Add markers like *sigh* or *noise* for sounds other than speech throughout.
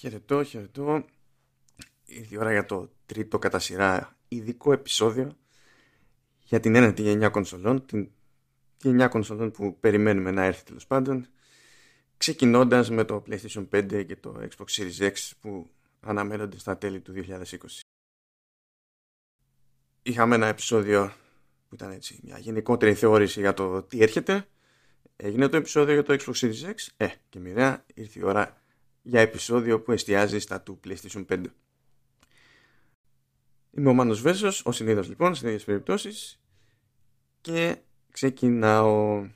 Χαιρετώ, χαιρετώ. Ήρθε η ώρα για το τρίτο κατά σειρά ειδικό επεισόδιο για την ένατη γενιά κονσολών, την γενιά κονσολών που περιμένουμε να έρθει τέλος πάντων, ξεκινώντας με το PlayStation 5 και το Xbox Series X που αναμένονται στα τέλη του 2020. Είχαμε ένα επεισόδιο που ήταν έτσι μια γενικότερη θεώρηση για το τι έρχεται. Έγινε το επεισόδιο για το Xbox Series X. Ε, και μοιραία ήρθε η ώρα για επεισόδιο που εστιάζει στα του PlayStation 5. Είμαι ο Μάνος Βέσος, ο συνήθως λοιπόν, σε τέτοιες περιπτώσεις και ξεκινάω.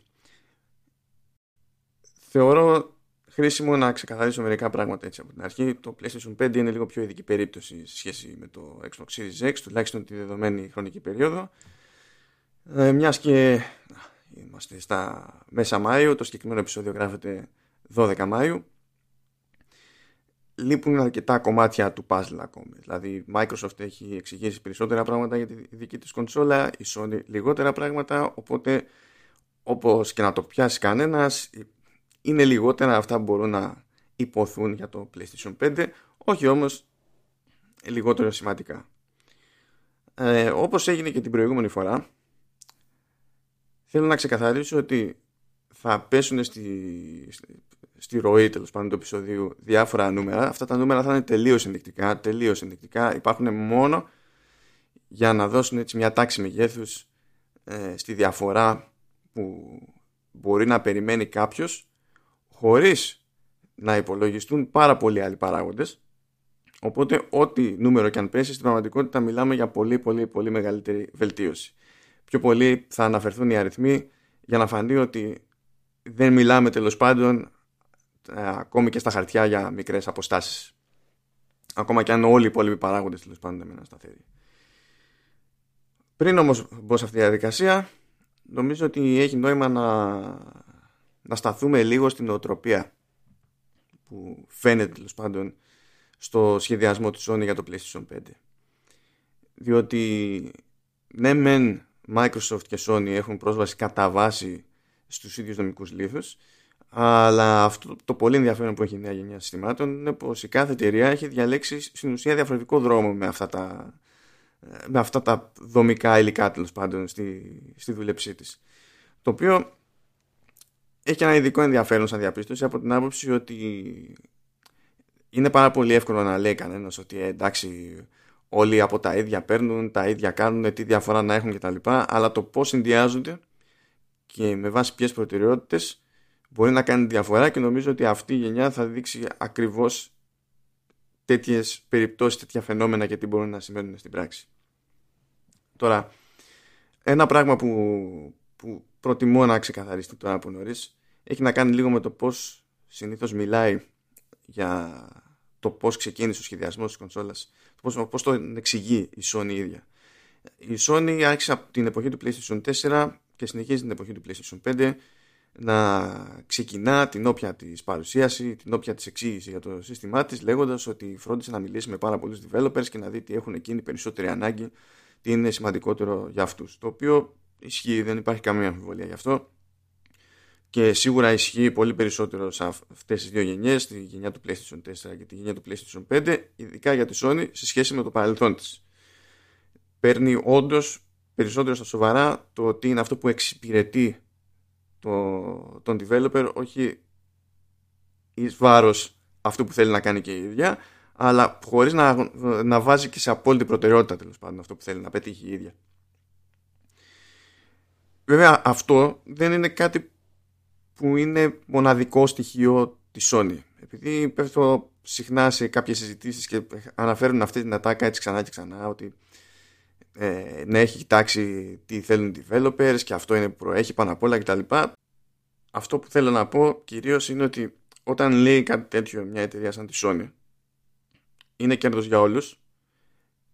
Θεωρώ χρήσιμο να ξεκαθαρίσω μερικά πράγματα έτσι από την αρχή. Το PlayStation 5 είναι λίγο πιο ειδική περίπτωση σε σχέση με το Xbox Series X, τουλάχιστον τη δεδομένη χρονική περίοδο. Ε, μιας και είμαστε στα μέσα Μάιου, το συγκεκριμένο επεισόδιο γράφεται 12 Μάιου λείπουν αρκετά κομμάτια του puzzle ακόμη. Δηλαδή η Microsoft έχει εξηγήσει περισσότερα πράγματα για τη δική της κονσόλα, η Sony λιγότερα πράγματα, οπότε όπως και να το πιάσει κανένας είναι λιγότερα αυτά που μπορούν να υποθούν για το PlayStation 5, όχι όμως λιγότερο σημαντικά. Ε, όπως έγινε και την προηγούμενη φορά, θέλω να ξεκαθαρίσω ότι θα πέσουν στη, στη ροή τέλος πάντων του επεισοδίου διάφορα νούμερα. Αυτά τα νούμερα θα είναι τελείως ενδεικτικά. Τελείως ενδεικτικά. Υπάρχουν μόνο για να δώσουν έτσι μια τάξη μεγέθους ε, στη διαφορά που μπορεί να περιμένει κάποιος χωρίς να υπολογιστούν πάρα πολλοί άλλοι παράγοντες. Οπότε ό,τι νούμερο και αν πέσει στην πραγματικότητα μιλάμε για πολύ πολύ πολύ μεγαλύτερη βελτίωση. Πιο πολύ θα αναφερθούν οι αριθμοί για να φανεί ότι δεν μιλάμε τέλος πάντων ε, ακόμη και στα χαρτιά για μικρές αποστάσεις. Ακόμα και αν όλοι οι υπόλοιποι παράγοντες τέλος πάντων δεν μείναν σταθεροί. Πριν όμως μπω σε αυτή τη διαδικασία, νομίζω ότι έχει νόημα να, να σταθούμε λίγο στην οτροπία που φαίνεται τέλος πάντων στο σχεδιασμό της Sony για το PlayStation 5. Διότι ναι μεν Microsoft και Sony έχουν πρόσβαση κατά βάση στους ίδιους νομικούς λίθους αλλά αυτό το πολύ ενδιαφέρον που έχει η νέα γενιά συστημάτων είναι πως η κάθε εταιρεία έχει διαλέξει στην ουσία διαφορετικό δρόμο με αυτά τα, με αυτά τα δομικά υλικά τέλος πάντων στη, στη δούλεψή της. Το οποίο έχει ένα ειδικό ενδιαφέρον σαν διαπίστωση από την άποψη ότι είναι πάρα πολύ εύκολο να λέει κανένας ότι ε, εντάξει όλοι από τα ίδια παίρνουν, τα ίδια κάνουν, τι διαφορά να έχουν κτλ. Αλλά το πώς συνδυάζονται και με βάση ποιες προτεραιότητες μπορεί να κάνει διαφορά και νομίζω ότι αυτή η γενιά θα δείξει ακριβώς τέτοιες περιπτώσεις, τέτοια φαινόμενα και τι μπορούν να σημαίνουν στην πράξη. Τώρα, ένα πράγμα που, που προτιμώ να ξεκαθαριστεί τώρα από νωρίς έχει να κάνει λίγο με το πώς συνήθως μιλάει για το πώς ξεκίνησε ο σχεδιασμός της κονσόλας, πώς, πώς το εξηγεί η Sony ίδια. Η Sony άρχισε από την εποχή του PlayStation 4 και συνεχίζει την εποχή του PlayStation 5 να ξεκινά την όποια της παρουσίαση, την όποια της εξήγηση για το σύστημά της λέγοντας ότι φρόντισε να μιλήσει με πάρα πολλούς developers και να δει τι έχουν εκείνη περισσότερη ανάγκη, τι είναι σημαντικότερο για αυτούς. Το οποίο ισχύει, δεν υπάρχει καμία αμφιβολία γι' αυτό και σίγουρα ισχύει πολύ περισσότερο σε αυτές τις δύο γενιές, τη γενιά του PlayStation 4 και τη γενιά του PlayStation 5, ειδικά για τη Sony σε σχέση με το παρελθόν της. Παίρνει όντως περισσότερο στα σοβαρά το τι είναι αυτό που εξυπηρετεί το, τον developer όχι εις βάρος αυτού που θέλει να κάνει και η ίδια αλλά χωρίς να, να βάζει και σε απόλυτη προτεραιότητα τέλος πάντων αυτό που θέλει να πετύχει η ίδια. Βέβαια αυτό δεν είναι κάτι που είναι μοναδικό στοιχείο της Sony. Επειδή πέφτω συχνά σε κάποιες συζητήσεις και αναφέρουν αυτή την ατάκα έτσι ξανά και ξανά ότι ε, να έχει κοιτάξει τι θέλουν οι developers και αυτό είναι που προέχει πάνω απ' όλα κτλ. Αυτό που θέλω να πω κυρίως είναι ότι όταν λέει κάτι τέτοιο μια εταιρεία σαν τη Sony είναι κέρδος για όλους.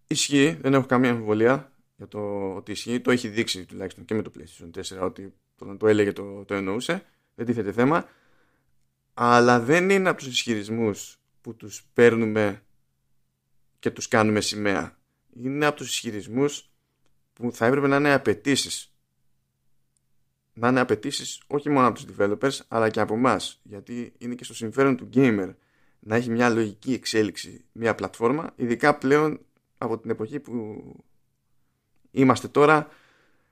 Ισχύει, δεν έχω καμία αμφιβολία για το ότι ισχύει, το έχει δείξει τουλάχιστον και με το PlayStation 4 ότι όταν το έλεγε το, το εννοούσε. Δεν τίθεται θέμα. Αλλά δεν είναι από τους ισχυρισμούς που τους παίρνουμε και τους κάνουμε σημαία είναι από τους ισχυρισμούς που θα έπρεπε να είναι απαιτήσεις. Να είναι απαιτήσεις όχι μόνο από τους developers αλλά και από εμάς. Γιατί είναι και στο συμφέρον του gamer να έχει μια λογική εξέλιξη μια πλατφόρμα, ειδικά πλέον από την εποχή που είμαστε τώρα,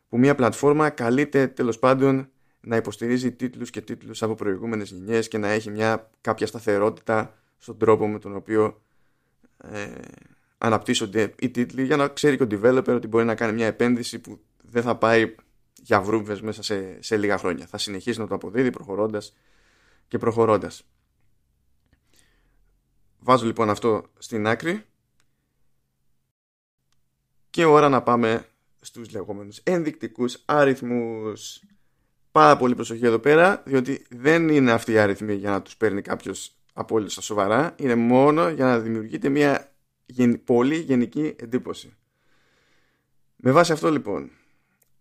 που μια πλατφόρμα καλείται τέλος πάντων να υποστηρίζει τίτλους και τίτλους από προηγούμενες γενιές και να έχει μια κάποια σταθερότητα στον τρόπο με τον οποίο ε, αναπτύσσονται οι τίτλοι για να ξέρει και ο developer ότι μπορεί να κάνει μια επένδυση που δεν θα πάει για βρούμβες μέσα σε, σε λίγα χρόνια. Θα συνεχίσει να το αποδίδει προχωρώντας και προχωρώντας. Βάζω λοιπόν αυτό στην άκρη και ώρα να πάμε στους λεγόμενους ενδεικτικούς αριθμούς. Πάρα πολύ προσοχή εδώ πέρα, διότι δεν είναι αυτοί οι αριθμοί για να τους παίρνει κάποιος απόλυτα στα σοβαρά, είναι μόνο για να δημιουργείται μια πολύ γενική εντύπωση. Με βάση αυτό λοιπόν,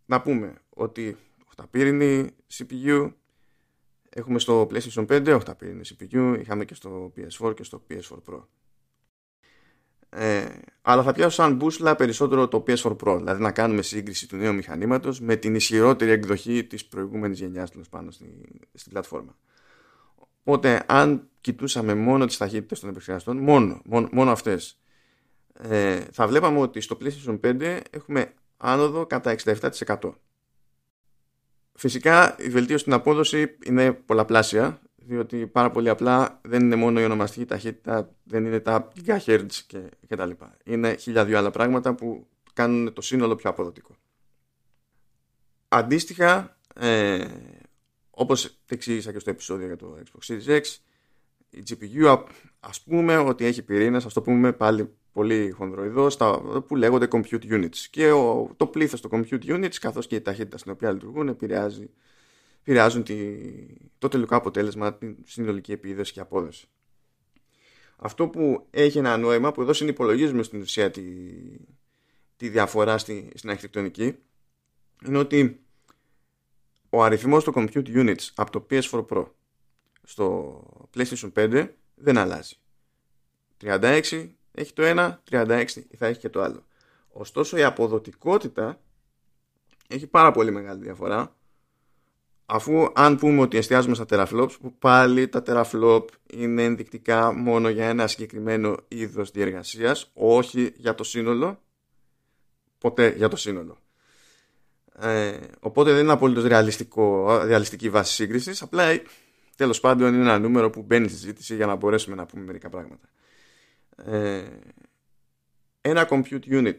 να πούμε ότι 8 πύρινη CPU έχουμε στο PlayStation 5, 8 πύρινη CPU, είχαμε και στο PS4 και στο PS4 Pro. Ε, αλλά θα πιάσω σαν μπούσλα περισσότερο το PS4 Pro, δηλαδή να κάνουμε σύγκριση του νέου μηχανήματος με την ισχυρότερη εκδοχή της προηγούμενης γενιάς τους πάνω στην, στην πλατφόρμα. Οπότε αν κοιτούσαμε μόνο τις ταχύτητες των επεξεργαστών, μόνο, μόνο, μόνο αυτές, ε, θα βλέπαμε ότι στο PlayStation 5 έχουμε άνοδο κατά 67%. Φυσικά η βελτίωση στην απόδοση είναι πολλαπλάσια, διότι πάρα πολύ απλά δεν είναι μόνο η ονομαστική ταχύτητα, δεν είναι τα GHz και, και τα λοιπά. Είναι χίλια δύο άλλα πράγματα που κάνουν το σύνολο πιο αποδοτικό. Αντίστοιχα, ε, όπως εξήγησα και στο επεισόδιο για το Xbox Series X, η GPU ας πούμε ότι έχει πυρήνες, ας το πούμε πάλι πολύ χονδροειδώς, που λέγονται compute units. Και ο, το πλήθος των compute units, καθώς και η ταχύτητα στην οποία λειτουργούν, επηρεάζει, επηρεάζουν τη, το τελικό αποτέλεσμα, την συνολική επίδοση και απόδοση. Αυτό που έχει ένα νόημα, που εδώ συνυπολογίζουμε στην ουσία τη, τη διαφορά στη, στην αρχιτεκτονική, είναι ότι ο αριθμός των compute units από το PS4 Pro στο PlayStation 5 δεν αλλάζει. 36 έχει το ένα, 36 θα έχει και το άλλο. Ωστόσο η αποδοτικότητα έχει πάρα πολύ μεγάλη διαφορά. Αφού αν πούμε ότι εστιάζουμε στα teraflops που πάλι τα teraflop είναι ενδεικτικά μόνο για ένα συγκεκριμένο είδος διεργασίας όχι για το σύνολο ποτέ για το σύνολο. Ε, οπότε δεν είναι απολύτως ρεαλιστικό, ρεαλιστική βάση σύγκρισης απλά τέλος πάντων είναι ένα νούμερο που μπαίνει στη συζήτηση για να μπορέσουμε να πούμε μερικά πράγματα ε, ένα compute unit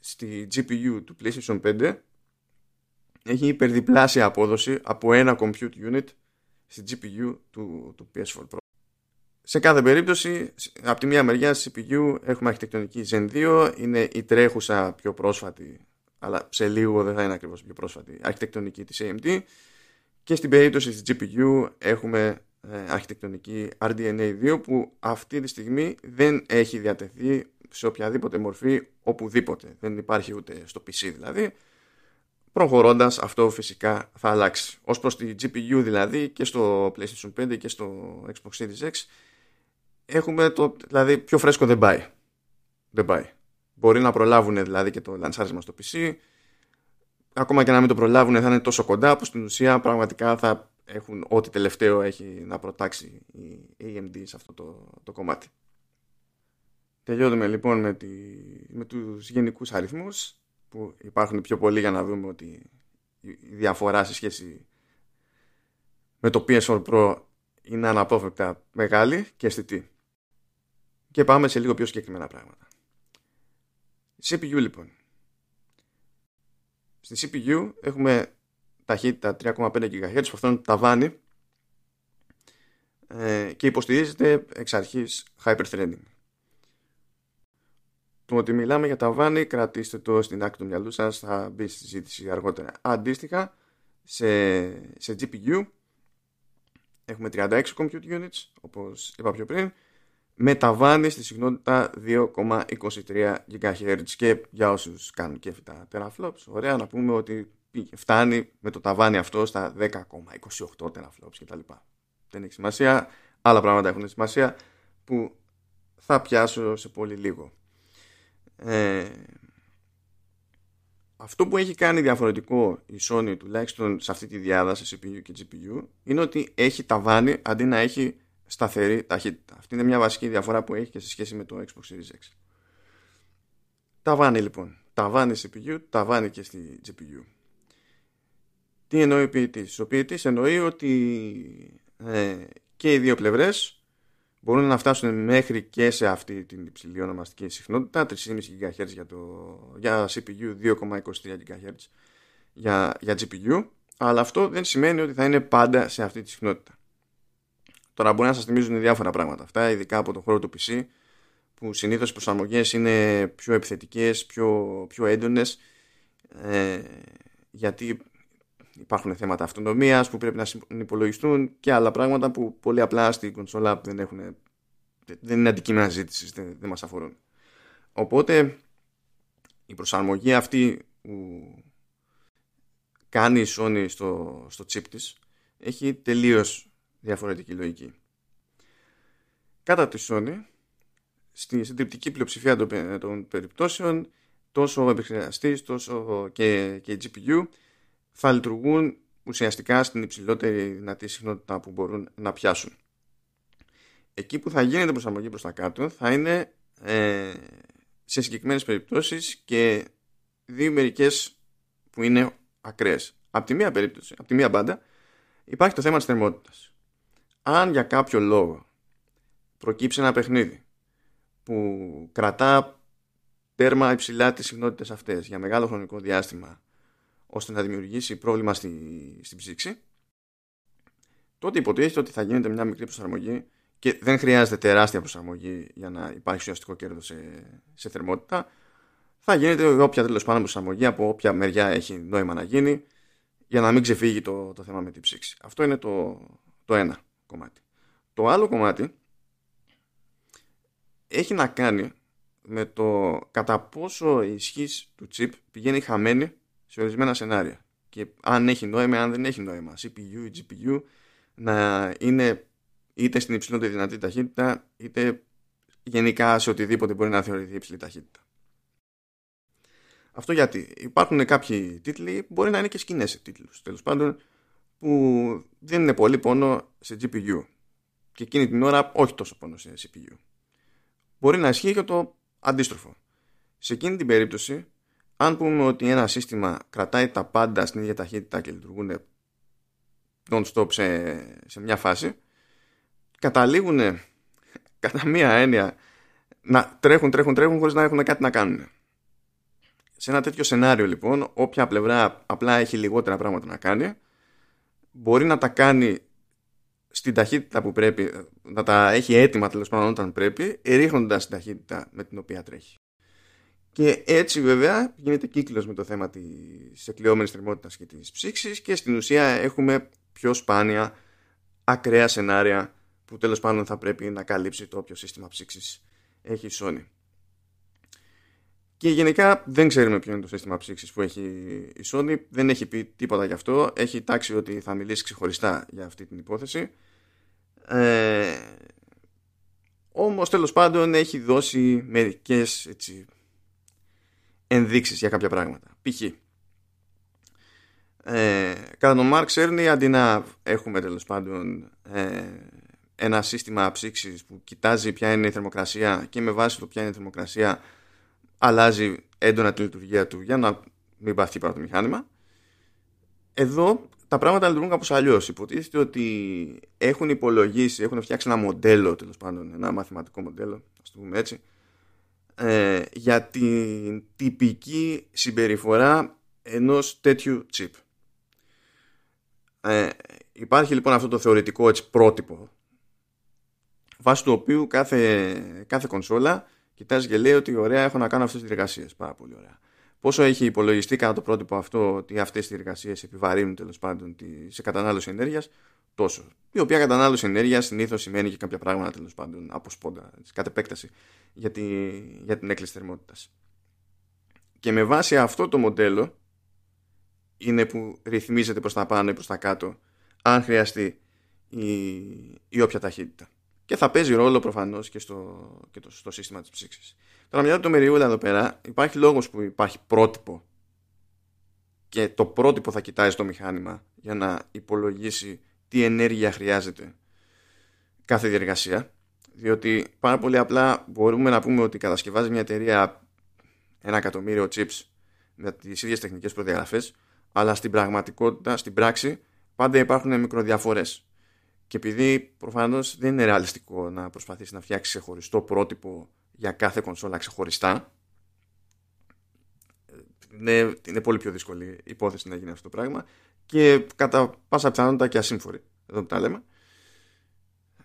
στη GPU του PlayStation 5 έχει υπερδιπλάσια απόδοση από ένα compute unit στη GPU του, του PS4 Pro. Σε κάθε περίπτωση, από τη μία μεριά στη CPU έχουμε αρχιτεκτονική Zen 2, είναι η τρέχουσα πιο πρόσφατη, αλλά σε λίγο δεν θα είναι ακριβώς πιο πρόσφατη, αρχιτεκτονική της AMD και στην περίπτωση της GPU έχουμε ε, αρχιτεκτονική RDNA 2 που αυτή τη στιγμή δεν έχει διατεθεί σε οποιαδήποτε μορφή οπουδήποτε. Δεν υπάρχει ούτε στο PC δηλαδή. Προχωρώντας αυτό φυσικά θα αλλάξει. Ως προς τη GPU δηλαδή και στο PlayStation 5 και στο Xbox Series X έχουμε το δηλαδή πιο φρέσκο δεν πάει. Δεν πάει. Μπορεί να προλάβουν δηλαδή και το λανσάρισμα στο PC. Ακόμα και να μην το προλάβουν θα είναι τόσο κοντά που στην ουσία πραγματικά θα έχουν ό,τι τελευταίο έχει να προτάξει η AMD σε αυτό το, το κομμάτι. Τελειώνουμε λοιπόν με, τη, με τους γενικούς αριθμούς που υπάρχουν πιο πολλοί για να δούμε ότι η διαφορά σε σχέση με το PS4 Pro είναι αναπόφευκτα μεγάλη και αισθητή. Και πάμε σε λίγο πιο συγκεκριμένα πράγματα. CPU λοιπόν. Στη CPU έχουμε ταχύτητα 3,5 GHz που αυτό είναι το ταβάνι ε, και υποστηρίζεται εξ αρχής hyperthreading. Το ότι μιλάμε για ταβάνι κρατήστε το στην άκρη του μυαλού σας θα μπει στη συζήτηση αργότερα. Αντίστοιχα σε, σε GPU έχουμε 36 compute units όπως είπα πιο πριν με ταβάνι στη συχνότητα 2,23 GHz και για όσους κάνουν και τα teraflops ωραία να πούμε ότι φτάνει με το ταβάνι αυτό στα 10,28 teraflops κτλ. Δεν έχει σημασία. Άλλα πράγματα έχουν σημασία που θα πιάσω σε πολύ λίγο. Ε, αυτό που έχει κάνει διαφορετικό η Sony τουλάχιστον σε αυτή τη διάδραση CPU και GPU είναι ότι έχει ταβάνι αντί να έχει σταθερή ταχύτητα. Αυτή είναι μια βασική διαφορά που έχει και σε σχέση με το Xbox Series X. Ταβάνι λοιπόν. Ταβάνι CPU, ταβάνι και στη GPU. Τι εννοεί ο ποιητής; Ο ποιητής εννοεί ότι ε, και οι δύο πλευρές μπορούν να φτάσουν μέχρι και σε αυτή την υψηλή ονομαστική συχνότητα 3,5 GHz για, το, για CPU 2,23 GHz για, για GPU αλλά αυτό δεν σημαίνει ότι θα είναι πάντα σε αυτή τη συχνότητα. Τώρα μπορεί να σας θυμίζουν διάφορα πράγματα αυτά, ειδικά από το χώρο του PC, που συνήθως οι προσαρμογές είναι πιο επιθετικές, πιο, πιο έντονες, ε, γιατί υπάρχουν θέματα αυτονομίας που πρέπει να υπολογιστούν και άλλα πράγματα που πολύ απλά στην κονσόλα δεν, έχουν, δεν είναι αντικείμενα ζήτησης, δεν, δεν μας αφορούν. Οπότε η προσαρμογή αυτή που κάνει η Sony στο, στο chip της έχει τελείως διαφορετική λογική. Κατά τη Sony, στη συντριπτική πλειοψηφία των, των περιπτώσεων, τόσο ο επεξεργαστής τόσο και, και η GPU θα λειτουργούν ουσιαστικά στην υψηλότερη δυνατή συχνότητα που μπορούν να πιάσουν. Εκεί που θα γίνεται προσαρμογή προς τα κάτω θα είναι ε, σε συγκεκριμένες περιπτώσεις και δύο μερικές που είναι ακραίες. Από τη μία περίπτωση, από τη μία μπάντα, υπάρχει το θέμα της θερμότητας. Αν για κάποιο λόγο προκύψει ένα παιχνίδι που κρατά τέρμα υψηλά τις συχνότητες αυτές για μεγάλο χρονικό διάστημα ώστε να δημιουργήσει πρόβλημα στη, στην ψήξη τότε υποτίθεται ότι θα γίνεται μια μικρή προσαρμογή και δεν χρειάζεται τεράστια προσαρμογή για να υπάρχει ουσιαστικό κέρδος σε, σε θερμότητα θα γίνεται όποια τέλος πάντων προσαρμογή από όποια μεριά έχει νόημα να γίνει για να μην ξεφύγει το, το θέμα με την ψήξη. Αυτό είναι το, το ένα κομμάτι. Το άλλο κομμάτι έχει να κάνει με το κατά πόσο η ισχύς του chip πηγαίνει χαμένη σε ορισμένα σενάρια. Και αν έχει νόημα, αν δεν έχει νόημα. CPU ή GPU να είναι είτε στην υψηλότερη δυνατή ταχύτητα, είτε γενικά σε οτιδήποτε μπορεί να θεωρηθεί υψηλή ταχύτητα. Αυτό γιατί υπάρχουν κάποιοι τίτλοι που μπορεί να είναι και σκηνές σε τίτλους τέλος πάντων που δεν είναι πολύ πόνο σε GPU και εκείνη την ώρα όχι τόσο πόνο σε CPU. Μπορεί να ισχύει και το αντίστροφο. Σε εκείνη την περίπτωση, αν πούμε ότι ένα σύστημα κρατάει τα πάντα στην ίδια ταχύτητα και λειτουργούν non-stop σε, σε μια φάση, καταλήγουν κατά μία έννοια να τρέχουν, τρέχουν, τρέχουν χωρίς να έχουν κάτι να κάνουν. Σε ένα τέτοιο σενάριο λοιπόν, όποια πλευρά απλά έχει λιγότερα πράγματα να κάνει, μπορεί να τα κάνει στην ταχύτητα που πρέπει, να τα έχει έτοιμα τέλος πάντων όταν πρέπει, ρίχνοντας την ταχύτητα με την οποία τρέχει. Και έτσι βέβαια γίνεται κύκλος με το θέμα της εκλειόμενης θερμότητας και της ψήξης και στην ουσία έχουμε πιο σπάνια ακραία σενάρια που τέλος πάντων θα πρέπει να καλύψει το όποιο σύστημα ψήξης έχει η Sony. Και γενικά δεν ξέρουμε ποιο είναι το σύστημα ψήξης που έχει η Sony. Δεν έχει πει τίποτα γι' αυτό. Έχει τάξει ότι θα μιλήσει ξεχωριστά για αυτή την υπόθεση. Ε, όμως τέλος πάντων έχει δώσει μερικές έτσι, ενδείξεις για κάποια πράγματα. Π.χ. Ε, κατά τον Μάρκ Σέρνη αντί να έχουμε τέλος πάντων ε, ένα σύστημα ψήξης που κοιτάζει ποια είναι η θερμοκρασία και με βάση το ποια είναι η θερμοκρασία αλλάζει έντονα τη λειτουργία του για να μην πάθει πάνω το μηχάνημα. Εδώ τα πράγματα λειτουργούν κάπως αλλιώς. Υποτίθεται ότι έχουν υπολογίσει, έχουν φτιάξει ένα μοντέλο, τέλος πάντων, ένα μαθηματικό μοντέλο, ας το πούμε έτσι, ε, για την τυπική συμπεριφορά ενός τέτοιου chip. Ε, υπάρχει λοιπόν αυτό το θεωρητικό έτσι, πρότυπο βάσει του οποίου κάθε, κάθε κονσόλα κοιτάζει και λέει ότι ωραία έχω να κάνω αυτές τις εργασίες. Πάρα πολύ ωραία. Πόσο έχει υπολογιστεί κατά το πρότυπο αυτό ότι αυτές τις εργασίες επιβαρύνουν τέλος πάντων σε κατανάλωση ενέργειας, τόσο. Η οποία κατανάλωση ενέργειας συνήθως σημαίνει και κάποια πράγματα τέλος πάντων από σπόντα, κατ' επέκταση για, τη, για την έκκληση θερμότητας. Και με βάση αυτό το μοντέλο είναι που ρυθμίζεται προς τα πάνω ή προς τα κάτω αν χρειαστεί η, η όποια ταχύτητα και θα παίζει ρόλο προφανώς και, στο, και το, στο σύστημα της ψήξης. Τώρα, μια το μεριούλα εδώ πέρα, υπάρχει λόγος που υπάρχει πρότυπο. Και το πρότυπο θα κοιτάζει το μηχάνημα για να υπολογίσει τι ενέργεια χρειάζεται κάθε διεργασία. Διότι πάρα πολύ απλά μπορούμε να πούμε ότι κατασκευάζει μια εταιρεία ένα εκατομμύριο chips με τις ίδιες τεχνικές προδιαγραφές αλλά στην πραγματικότητα, στην πράξη πάντα υπάρχουν μικροδιαφορές και επειδή προφανώς δεν είναι ρεαλιστικό να προσπαθήσει να φτιάξει ξεχωριστό πρότυπο για κάθε κονσόλα ξεχωριστά είναι, είναι πολύ πιο δύσκολη υπόθεση να γίνει αυτό το πράγμα και κατά πάσα πιθανότητα και ασύμφορη εδώ που τα λέμε.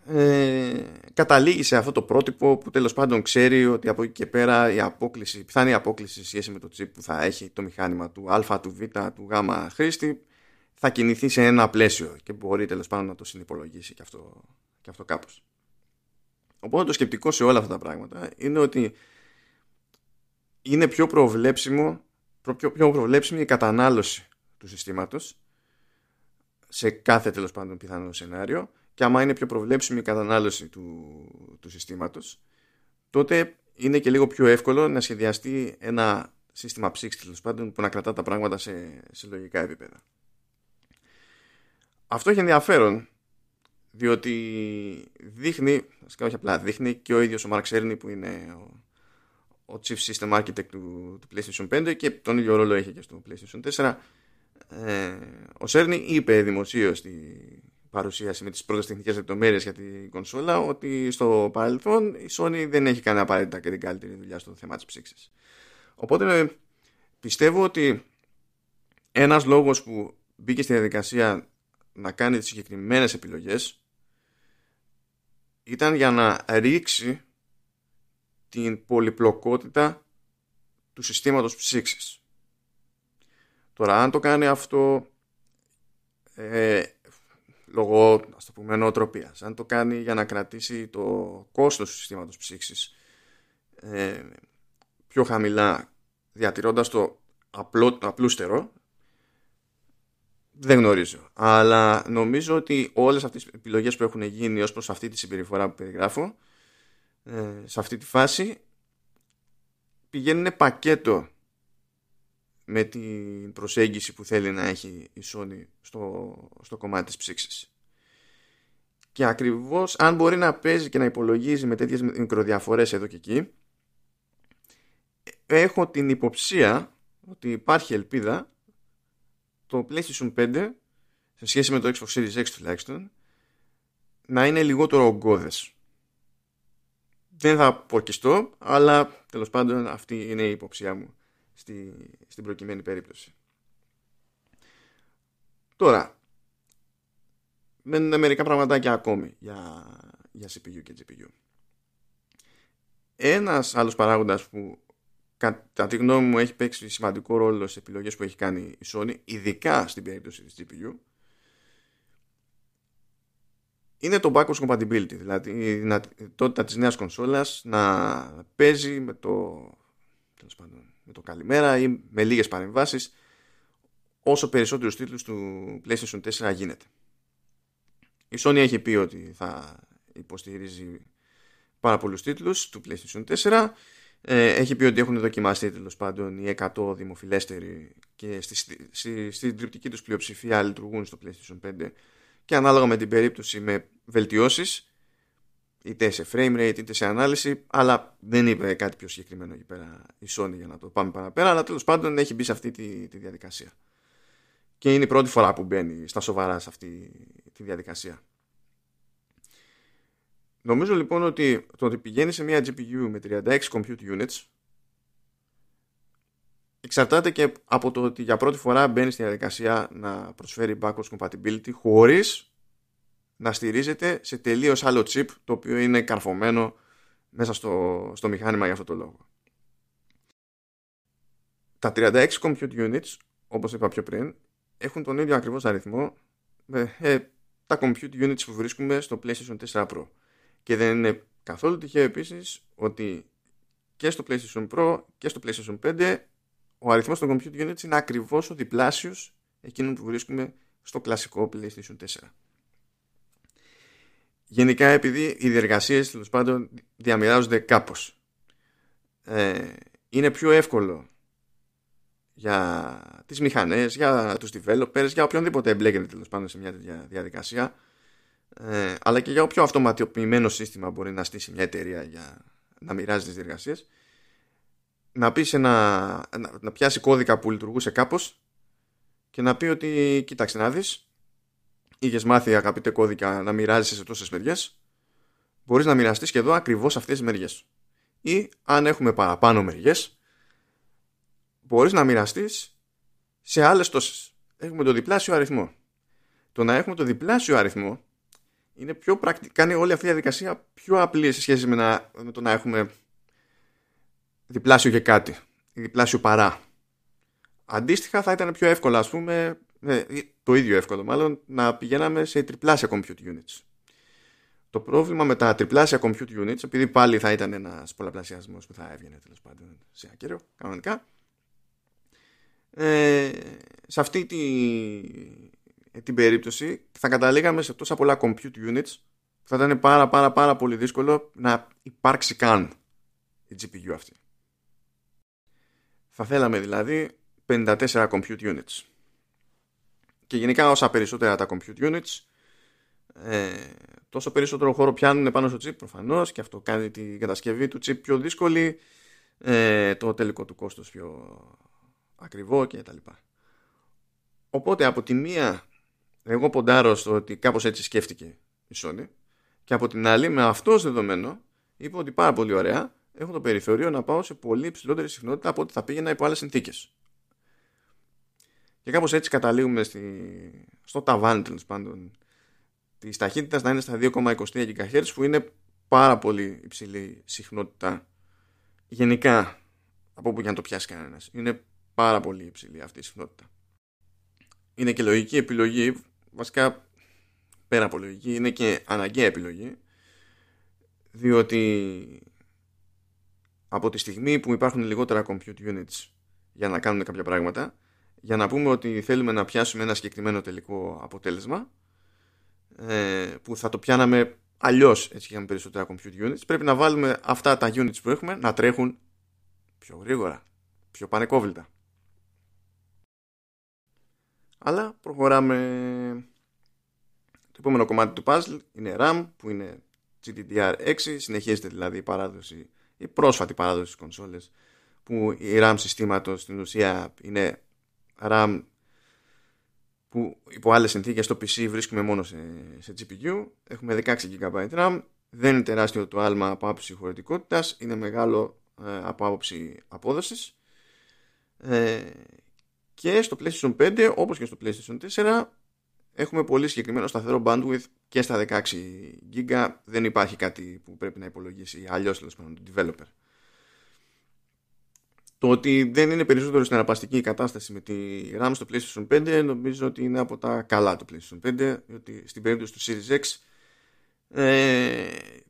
Ε, καταλήγει σε αυτό το πρότυπο που τέλος πάντων ξέρει ότι από εκεί και πέρα η απόκληση, πιθανή απόκληση σε σχέση με το chip που θα έχει το μηχάνημα του α, του β, του γ χρήστη θα κινηθεί σε ένα πλαίσιο και μπορεί τέλος πάντων να το συνυπολογίσει και αυτό, και αυτό κάπως. Οπότε το σκεπτικό σε όλα αυτά τα πράγματα είναι ότι είναι πιο προβλέψιμο πιο, πιο προβλέψιμη η κατανάλωση του συστήματος σε κάθε τέλος πάντων πιθανό σενάριο και άμα είναι πιο προβλέψιμη η κατανάλωση του, του συστήματος τότε είναι και λίγο πιο εύκολο να σχεδιαστεί ένα σύστημα ψήξη τέλος πάντων που να κρατά τα πράγματα σε, σε λογικά επίπεδα. Αυτό έχει ενδιαφέρον διότι δείχνει, όχι απλά δείχνει και ο ίδιος ο Μαρκ που είναι ο, ο Chief System Architect του, του PlayStation 5 και τον ίδιο ρόλο έχει και στο PlayStation 4 ε, ο Σέρνη είπε δημοσίως στη παρουσίαση με τις πρώτες τεχνικές λεπτομέρειες για την κονσόλα ότι στο παρελθόν η Sony δεν έχει κάνει απαραίτητα και την καλύτερη δουλειά στο θέμα της ψήξης. Οπότε πιστεύω ότι ένας λόγος που μπήκε στη διαδικασία να κάνει τις συγκεκριμένες επιλογές ήταν για να ρίξει την πολυπλοκότητα του συστήματος ψήξης. Τώρα αν το κάνει αυτό ε, λόγω ας το πούμε νοοτροπίας, αν το κάνει για να κρατήσει το κόστος του συστήματος ψήξης ε, πιο χαμηλά διατηρώντας το, απλό, το απλούστερο δεν γνωρίζω. Αλλά νομίζω ότι όλες αυτές τις επιλογές που έχουν γίνει ως προς αυτή τη συμπεριφορά που περιγράφω ε, σε αυτή τη φάση πηγαίνουν πακέτο με την προσέγγιση που θέλει να έχει η Sony στο, στο κομμάτι της ψήξης. Και ακριβώς αν μπορεί να παίζει και να υπολογίζει με τέτοιες μικροδιαφορές εδώ και εκεί έχω την υποψία ότι υπάρχει ελπίδα το PlayStation 5 σε σχέση με το Xbox Series X τουλάχιστον να είναι λιγότερο ογκώδες δεν θα πορκιστώ, αλλά τέλος πάντων αυτή είναι η υποψία μου στη, στην προκειμένη περίπτωση. Τώρα, μένουν μερικά πραγματάκια ακόμη για, για CPU και GPU. Ένας άλλος παράγοντας που κατά τη γνώμη μου έχει παίξει σημαντικό ρόλο σε επιλογές που έχει κάνει η Sony, ειδικά στην περίπτωση της GPU, είναι το backwards compatibility, δηλαδή η δυνατότητα της νέας κονσόλας να παίζει με το, με το καλημέρα ή με λίγες παρεμβάσεις όσο περισσότερους τίτλους του PlayStation 4 γίνεται. Η Sony έχει πει ότι θα υποστηρίζει πάρα πολλούς τίτλους του PlayStation 4 ε, έχει πει ότι έχουν δοκιμαστεί τέλος πάντων οι 100 δημοφιλέστεροι και στη, στη, στη, στην τριπτική τους πλειοψηφία λειτουργούν στο PlayStation 5 και ανάλογα με την περίπτωση με βελτιώσεις είτε σε frame rate είτε σε ανάλυση αλλά δεν είπε κάτι πιο συγκεκριμένο εκεί πέρα η Sony για να το πάμε παραπέρα αλλά τέλος πάντων έχει μπει σε αυτή τη, τη διαδικασία. Και είναι η πρώτη φορά που μπαίνει στα σοβαρά σε αυτή τη διαδικασία νομίζω λοιπόν ότι το ότι πηγαίνει σε μια GPU με 36 compute units εξαρτάται και από το ότι για πρώτη φορά μπαίνει στη διαδικασία να προσφέρει backwards compatibility χωρίς να στηρίζεται σε τελείως άλλο chip το οποίο είναι καρφωμένο μέσα στο, στο μηχάνημα για αυτό το λόγο. Τα 36 compute units, όπως είπα πιο πριν, έχουν τον ίδιο ακριβώς αριθμό με ε, τα compute units που βρίσκουμε στο PlayStation 4 Pro. Και δεν είναι καθόλου τυχαίο επίσης ότι και στο PlayStation Pro και στο PlayStation 5 ο αριθμός των compute units είναι ακριβώς ο διπλάσιος εκείνων που βρίσκουμε στο κλασικό PlayStation 4. Γενικά επειδή οι διεργασίες τέλος πάντων διαμοιράζονται κάπως. Ε, είναι πιο εύκολο για τις μηχανές, για τους developers, για οποιονδήποτε εμπλέκεται τέλος πάντων σε μια τέτοια διαδικασία ε, αλλά και για όποιο αυτοματοποιημένο σύστημα μπορεί να στήσει μια εταιρεία για να μοιράζει τις διεργασίες να, πεις ένα, να, να πιάσει κώδικα που λειτουργούσε κάπως και να πει ότι κοίταξε να δεις είχες μάθει αγαπητέ κώδικα να μοιράζει σε τόσες μεριές μπορείς να μοιραστείς και εδώ ακριβώς αυτές τις μεριές ή αν έχουμε παραπάνω μεριές μπορείς να μοιραστείς σε άλλες τόσες. Έχουμε το διπλάσιο αριθμό. Το να έχουμε το διπλάσιο αριθμό είναι πιο πρακτική, κάνει όλη αυτή η διαδικασία πιο απλή σε σχέση με, να, με το να έχουμε διπλάσιο και κάτι διπλάσιο παρά. Αντίστοιχα θα ήταν πιο εύκολο ας πούμε ναι, το ίδιο εύκολο μάλλον να πηγαίναμε σε τριπλάσια compute units. Το πρόβλημα με τα τριπλάσια compute units επειδή πάλι θα ήταν ένας πολλαπλασιασμός που θα έβγαινε τέλος πάντων σε ακέραιο κανονικά ε, σε αυτή τη, την περίπτωση θα καταλήγαμε σε τόσα πολλά compute units θα ήταν πάρα πάρα πάρα πολύ δύσκολο να υπάρξει καν η GPU αυτή. Θα θέλαμε δηλαδή 54 compute units. Και γενικά όσα περισσότερα τα compute units ε, τόσο περισσότερο χώρο πιάνουν πάνω στο chip προφανώς και αυτό κάνει την κατασκευή του chip πιο δύσκολη ε, το τελικό του κόστος πιο ακριβό και τα λοιπά. Οπότε από τη μία εγώ ποντάρω στο ότι κάπως έτσι σκέφτηκε η Sony και από την άλλη με αυτός δεδομένο είπε ότι πάρα πολύ ωραία έχω το περιθώριο να πάω σε πολύ υψηλότερη συχνότητα από ό,τι θα πήγαινα υπό άλλες συνθήκες. Και κάπως έτσι καταλήγουμε στη, στο ταβάνι τέλος πάντων της ταχύτητας να είναι στα 2,23 GHz που είναι πάρα πολύ υψηλή συχνότητα γενικά από όπου για να το πιάσει κανένας. Είναι πάρα πολύ υψηλή αυτή η συχνότητα. Είναι και λογική επιλογή, βασικά πέρα από λογική, είναι και αναγκαία επιλογή, διότι από τη στιγμή που υπάρχουν λιγότερα compute units για να κάνουν κάποια πράγματα, για να πούμε ότι θέλουμε να πιάσουμε ένα συγκεκριμένο τελικό αποτέλεσμα, ε, που θα το πιάναμε αλλιώς έτσι και είχαμε περισσότερα compute units, πρέπει να βάλουμε αυτά τα units που έχουμε να τρέχουν πιο γρήγορα, πιο πανεκόβλητα. Αλλά προχωράμε. Το επόμενο κομμάτι του puzzle είναι RAM που είναι GDDR6. Συνεχίζεται δηλαδή η παράδοση, η πρόσφατη παράδοση στις κονσόλες που η RAM συστήματος στην ουσία είναι RAM που υπό άλλες συνθήκες στο PC βρίσκουμε μόνο σε, σε GPU. Έχουμε 16 GB RAM. Δεν είναι τεράστιο το άλμα από άποψη χωρητικότητας. Είναι μεγάλο ε, από άποψη απόδοσης. Ε, και στο PlayStation 5 όπως και στο PlayStation 4 έχουμε πολύ συγκεκριμένο σταθερό bandwidth και στα 16 GB δεν υπάρχει κάτι που πρέπει να υπολογίσει αλλιώς τέλος πάντων το developer. Το ότι δεν είναι περισσότερο συναρπαστική η κατάσταση με τη RAM στο PlayStation 5 νομίζω ότι είναι από τα καλά του PlayStation 5 διότι στην περίπτωση του Series X ε,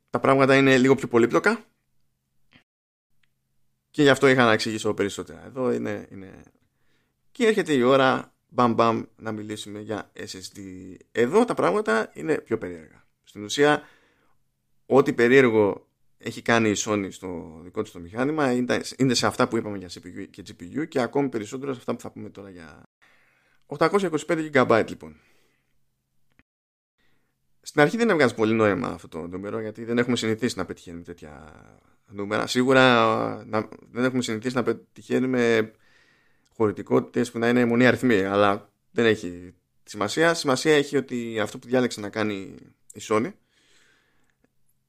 τα πράγματα είναι λίγο πιο πολύπλοκα και γι' αυτό είχα να εξηγήσω περισσότερα. Εδώ είναι, είναι και έρχεται η ώρα μπαμ μπαμ να μιλήσουμε για SSD. Εδώ τα πράγματα είναι πιο περίεργα. Στην ουσία, ό,τι περίεργο έχει κάνει η Sony στο δικό της το μηχάνημα είναι σε αυτά που είπαμε για CPU και GPU και ακόμη περισσότερο σε αυτά που θα πούμε τώρα για 825 GB λοιπόν. Στην αρχή δεν έβγαζε πολύ νόημα αυτό το νούμερο γιατί δεν έχουμε συνηθίσει να πετυχαίνουμε τέτοια νούμερα. Σίγουρα δεν έχουμε συνηθίσει να πετυχαίνουμε χωρητικότητες που να είναι μονή αριθμή αλλά δεν έχει σημασία. Σημασία έχει ότι αυτό που διάλεξε να κάνει η Sony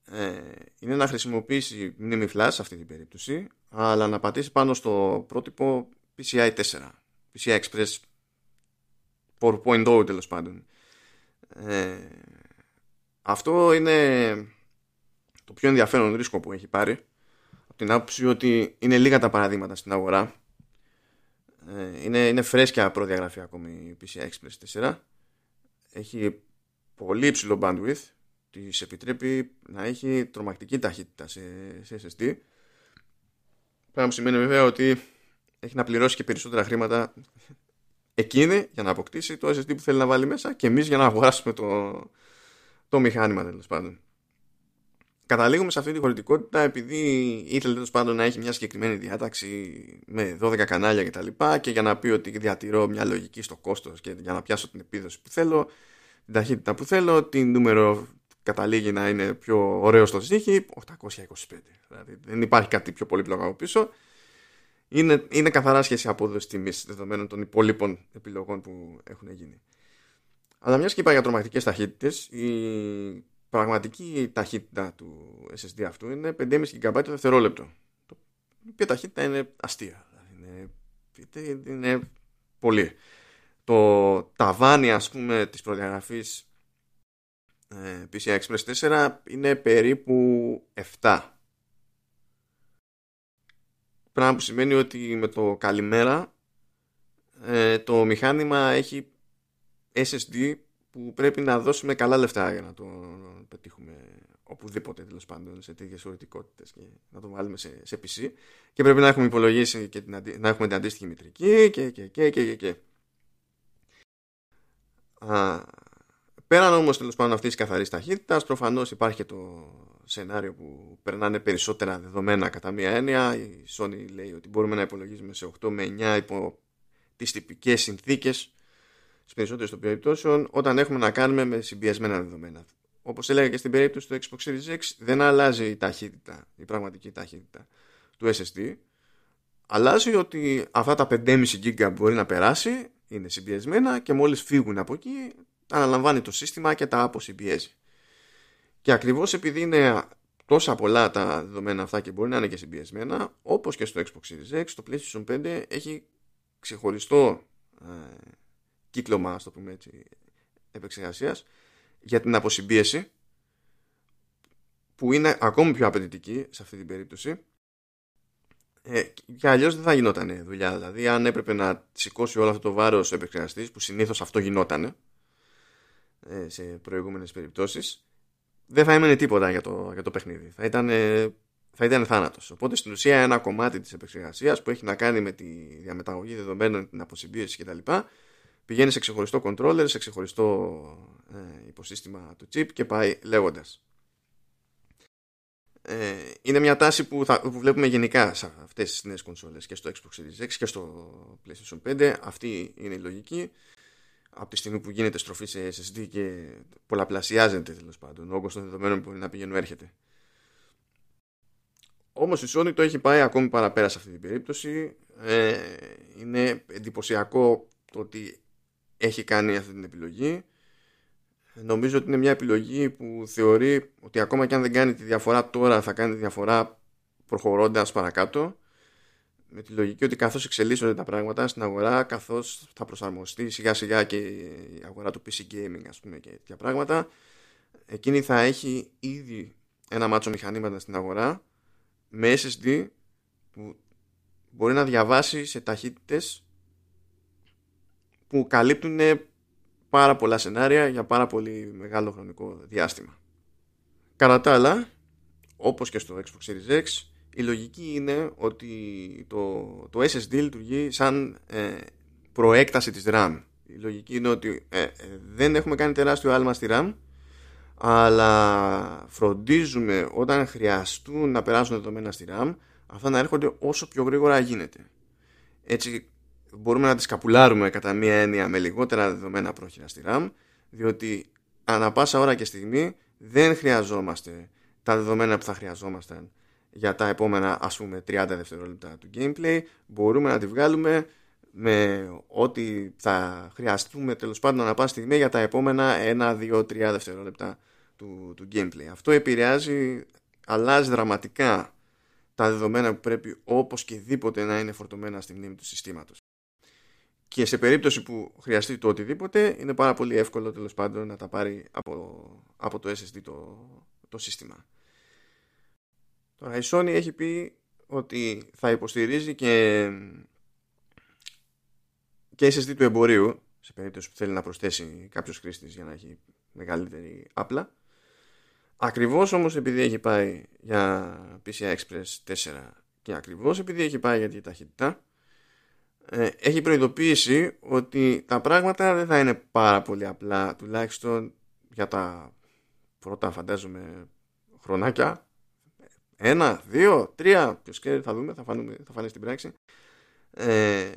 ε, είναι να χρησιμοποιήσει μνήμη flash σε αυτή την περίπτωση αλλά να πατήσει πάνω στο πρότυπο PCI 4 PCI Express 4.0 τέλος πάντων. Ε, αυτό είναι το πιο ενδιαφέρον ρίσκο που έχει πάρει από την άποψη ότι είναι λίγα τα παραδείγματα στην αγορά. ε, είναι, είναι φρέσκια προδιαγραφή ακόμη η PCI Express 4 έχει πολύ υψηλό bandwidth. Της επιτρέπει να έχει τρομακτική ταχύτητα σε, σε SSD πράγμα που σημαίνει βέβαια ότι έχει να πληρώσει και περισσότερα χρήματα εκείνη για να αποκτήσει το SSD που θέλει να βάλει μέσα και εμείς για να αγοράσουμε το, το μηχάνημα τέλος πάντων καταλήγουμε σε αυτή τη χωρητικότητα επειδή ήθελε τέλος πάντων να έχει μια συγκεκριμένη διάταξη με 12 κανάλια κτλ. Και, και για να πει ότι διατηρώ μια λογική στο κόστος και για να πιάσω την επίδοση που θέλω, την ταχύτητα που θέλω, την νούμερο καταλήγει να είναι πιο ωραίο στο στίχη, 825. Δηλαδή δεν υπάρχει κάτι πιο πολύπλοκο από πίσω. Είναι, είναι καθαρά σχέση απόδοσης τιμής δεδομένων των υπόλοιπων επιλογών που έχουν γίνει. Αλλά μιας και είπα για τρομακτικές ταχύτητες, η πραγματική ταχύτητα του SSD αυτού είναι 5,5 GB το δευτερόλεπτο. Η οποία ταχύτητα είναι αστεία. Είναι, είναι πολύ. Το ταβάνι ας πούμε της προδιαγραφής ε, PCI Express 4 είναι περίπου 7. Πράγμα που σημαίνει ότι με το καλημέρα ε, το μηχάνημα έχει SSD που πρέπει να δώσουμε καλά λεφτά για να το πετύχουμε οπουδήποτε τέλος πάντων σε τέτοιες οριτικότητε και να το βάλουμε σε, σε PC. Και πρέπει να έχουμε υπολογίσει και την, να έχουμε την αντίστοιχη μητρική και και και και και. και. Α, πέραν όμως τέλος πάντων αυτής της καθαρής ταχύτητας, προφανώς υπάρχει και το σενάριο που περνάνε περισσότερα δεδομένα κατά μία έννοια. Η Sony λέει ότι μπορούμε να υπολογίζουμε σε 8 με 9 υπό τις τυπικές συνθήκες στις περισσότερες των περιπτώσεων όταν έχουμε να κάνουμε με συμπιεσμένα δεδομένα. Όπως έλεγα και στην περίπτωση του Xbox Series X, δεν αλλάζει η ταχύτητα, η πραγματική ταχύτητα του SSD. Αλλάζει ότι αυτά τα 5,5 GB μπορεί να περάσει, είναι συμπιεσμένα και μόλις φύγουν από εκεί αναλαμβάνει το σύστημα και τα αποσυμπιέζει. Και ακριβώς επειδή είναι τόσα πολλά τα δεδομένα αυτά και μπορεί να είναι και συμπιεσμένα, όπως και στο Xbox Series X, το PlayStation 5 έχει ξεχωριστό ε, κύκλωμα, το πούμε έτσι, επεξεργασίας για την αποσυμπίεση που είναι ακόμη πιο απαιτητική σε αυτή την περίπτωση ε, και αλλιώς δεν θα γινόταν δουλειά. Δηλαδή, αν έπρεπε να σηκώσει όλο αυτό το βάρος ο επεξεργαστής, που συνήθως αυτό γινόταν ε, σε προηγούμενες περιπτώσεις, δεν θα έμενε τίποτα για το, για το παιχνίδι. Θα ήταν, θα ήταν θάνατος. Οπότε στην ουσία ένα κομμάτι της επεξεργασίας που έχει να κάνει με τη διαμεταγωγή δεδομένων, την αποσυμπίεση κτλ πηγαίνεις σε ξεχωριστό controller, σε ξεχωριστό ε, υποσύστημα του chip και πάει λέγοντας. Ε, είναι μια τάση που, θα, που βλέπουμε γενικά σε αυτές τις νέες κονσόλες και στο Xbox Series X και στο PlayStation 5 αυτή είναι η λογική. Από τη στιγμή που γίνεται στροφή σε SSD και πολλαπλασιάζεται τέλος πάντων ο όγκος των δεδομένων που μπορεί να πηγαίνουν έρχεται. Όμως η Sony το έχει πάει ακόμη παραπέρα σε αυτή την περίπτωση. Ε, είναι εντυπωσιακό το ότι έχει κάνει αυτή την επιλογή. Νομίζω ότι είναι μια επιλογή που θεωρεί ότι ακόμα και αν δεν κάνει τη διαφορά τώρα θα κάνει τη διαφορά προχωρώντας παρακάτω με τη λογική ότι καθώς εξελίσσονται τα πράγματα στην αγορά καθώς θα προσαρμοστεί σιγά σιγά και η αγορά του PC gaming ας πούμε και τέτοια πράγματα εκείνη θα έχει ήδη ένα μάτσο μηχανήματα στην αγορά με SSD που μπορεί να διαβάσει σε ταχύτητες που καλύπτουν πάρα πολλά σενάρια για πάρα πολύ μεγάλο χρονικό διάστημα. Κατά τα άλλα, όπως και στο Xbox Series X, η λογική είναι ότι το, το SSD λειτουργεί σαν ε, προέκταση της RAM. Η λογική είναι ότι ε, ε, δεν έχουμε κάνει τεράστιο άλμα στη RAM, αλλά φροντίζουμε όταν χρειαστούν να περάσουν δεδομένα στη RAM, αυτά να έρχονται όσο πιο γρήγορα γίνεται. Έτσι μπορούμε να τις καπουλάρουμε κατά μία έννοια με λιγότερα δεδομένα πρόχειρα στη RAM διότι ανά πάσα ώρα και στιγμή δεν χρειαζόμαστε τα δεδομένα που θα χρειαζόμασταν για τα επόμενα ας πούμε 30 δευτερόλεπτα του gameplay. Μπορούμε να τη βγάλουμε με ό,τι θα χρειαστούμε τέλος πάντων ανά πάσα στιγμή για τα επόμενα 1, 2, 3 δευτερόλεπτα του, του gameplay. Αυτό επηρεάζει αλλάζει δραματικά τα δεδομένα που πρέπει όπως και δίποτε να είναι φορτωμένα στη μνήμη του συστήματος και σε περίπτωση που χρειαστεί το οτιδήποτε είναι πάρα πολύ εύκολο τέλος πάντων να τα πάρει από, από το SSD το, το σύστημα. Τώρα η Sony έχει πει ότι θα υποστηρίζει και, και SSD του εμπορίου σε περίπτωση που θέλει να προσθέσει κάποιος χρήστης για να έχει μεγαλύτερη άπλα. Ακριβώς όμως επειδή έχει πάει για PCI Express 4 και ακριβώς επειδή έχει πάει για τη ταχύτητα ε, έχει προειδοποίησει ότι τα πράγματα δεν θα είναι πάρα πολύ απλά τουλάχιστον για τα πρώτα φαντάζομαι χρονάκια ένα, δύο, τρία ποιος ξέρει θα δούμε, θα, φανούμε, θα φανεί στην πράξη ε,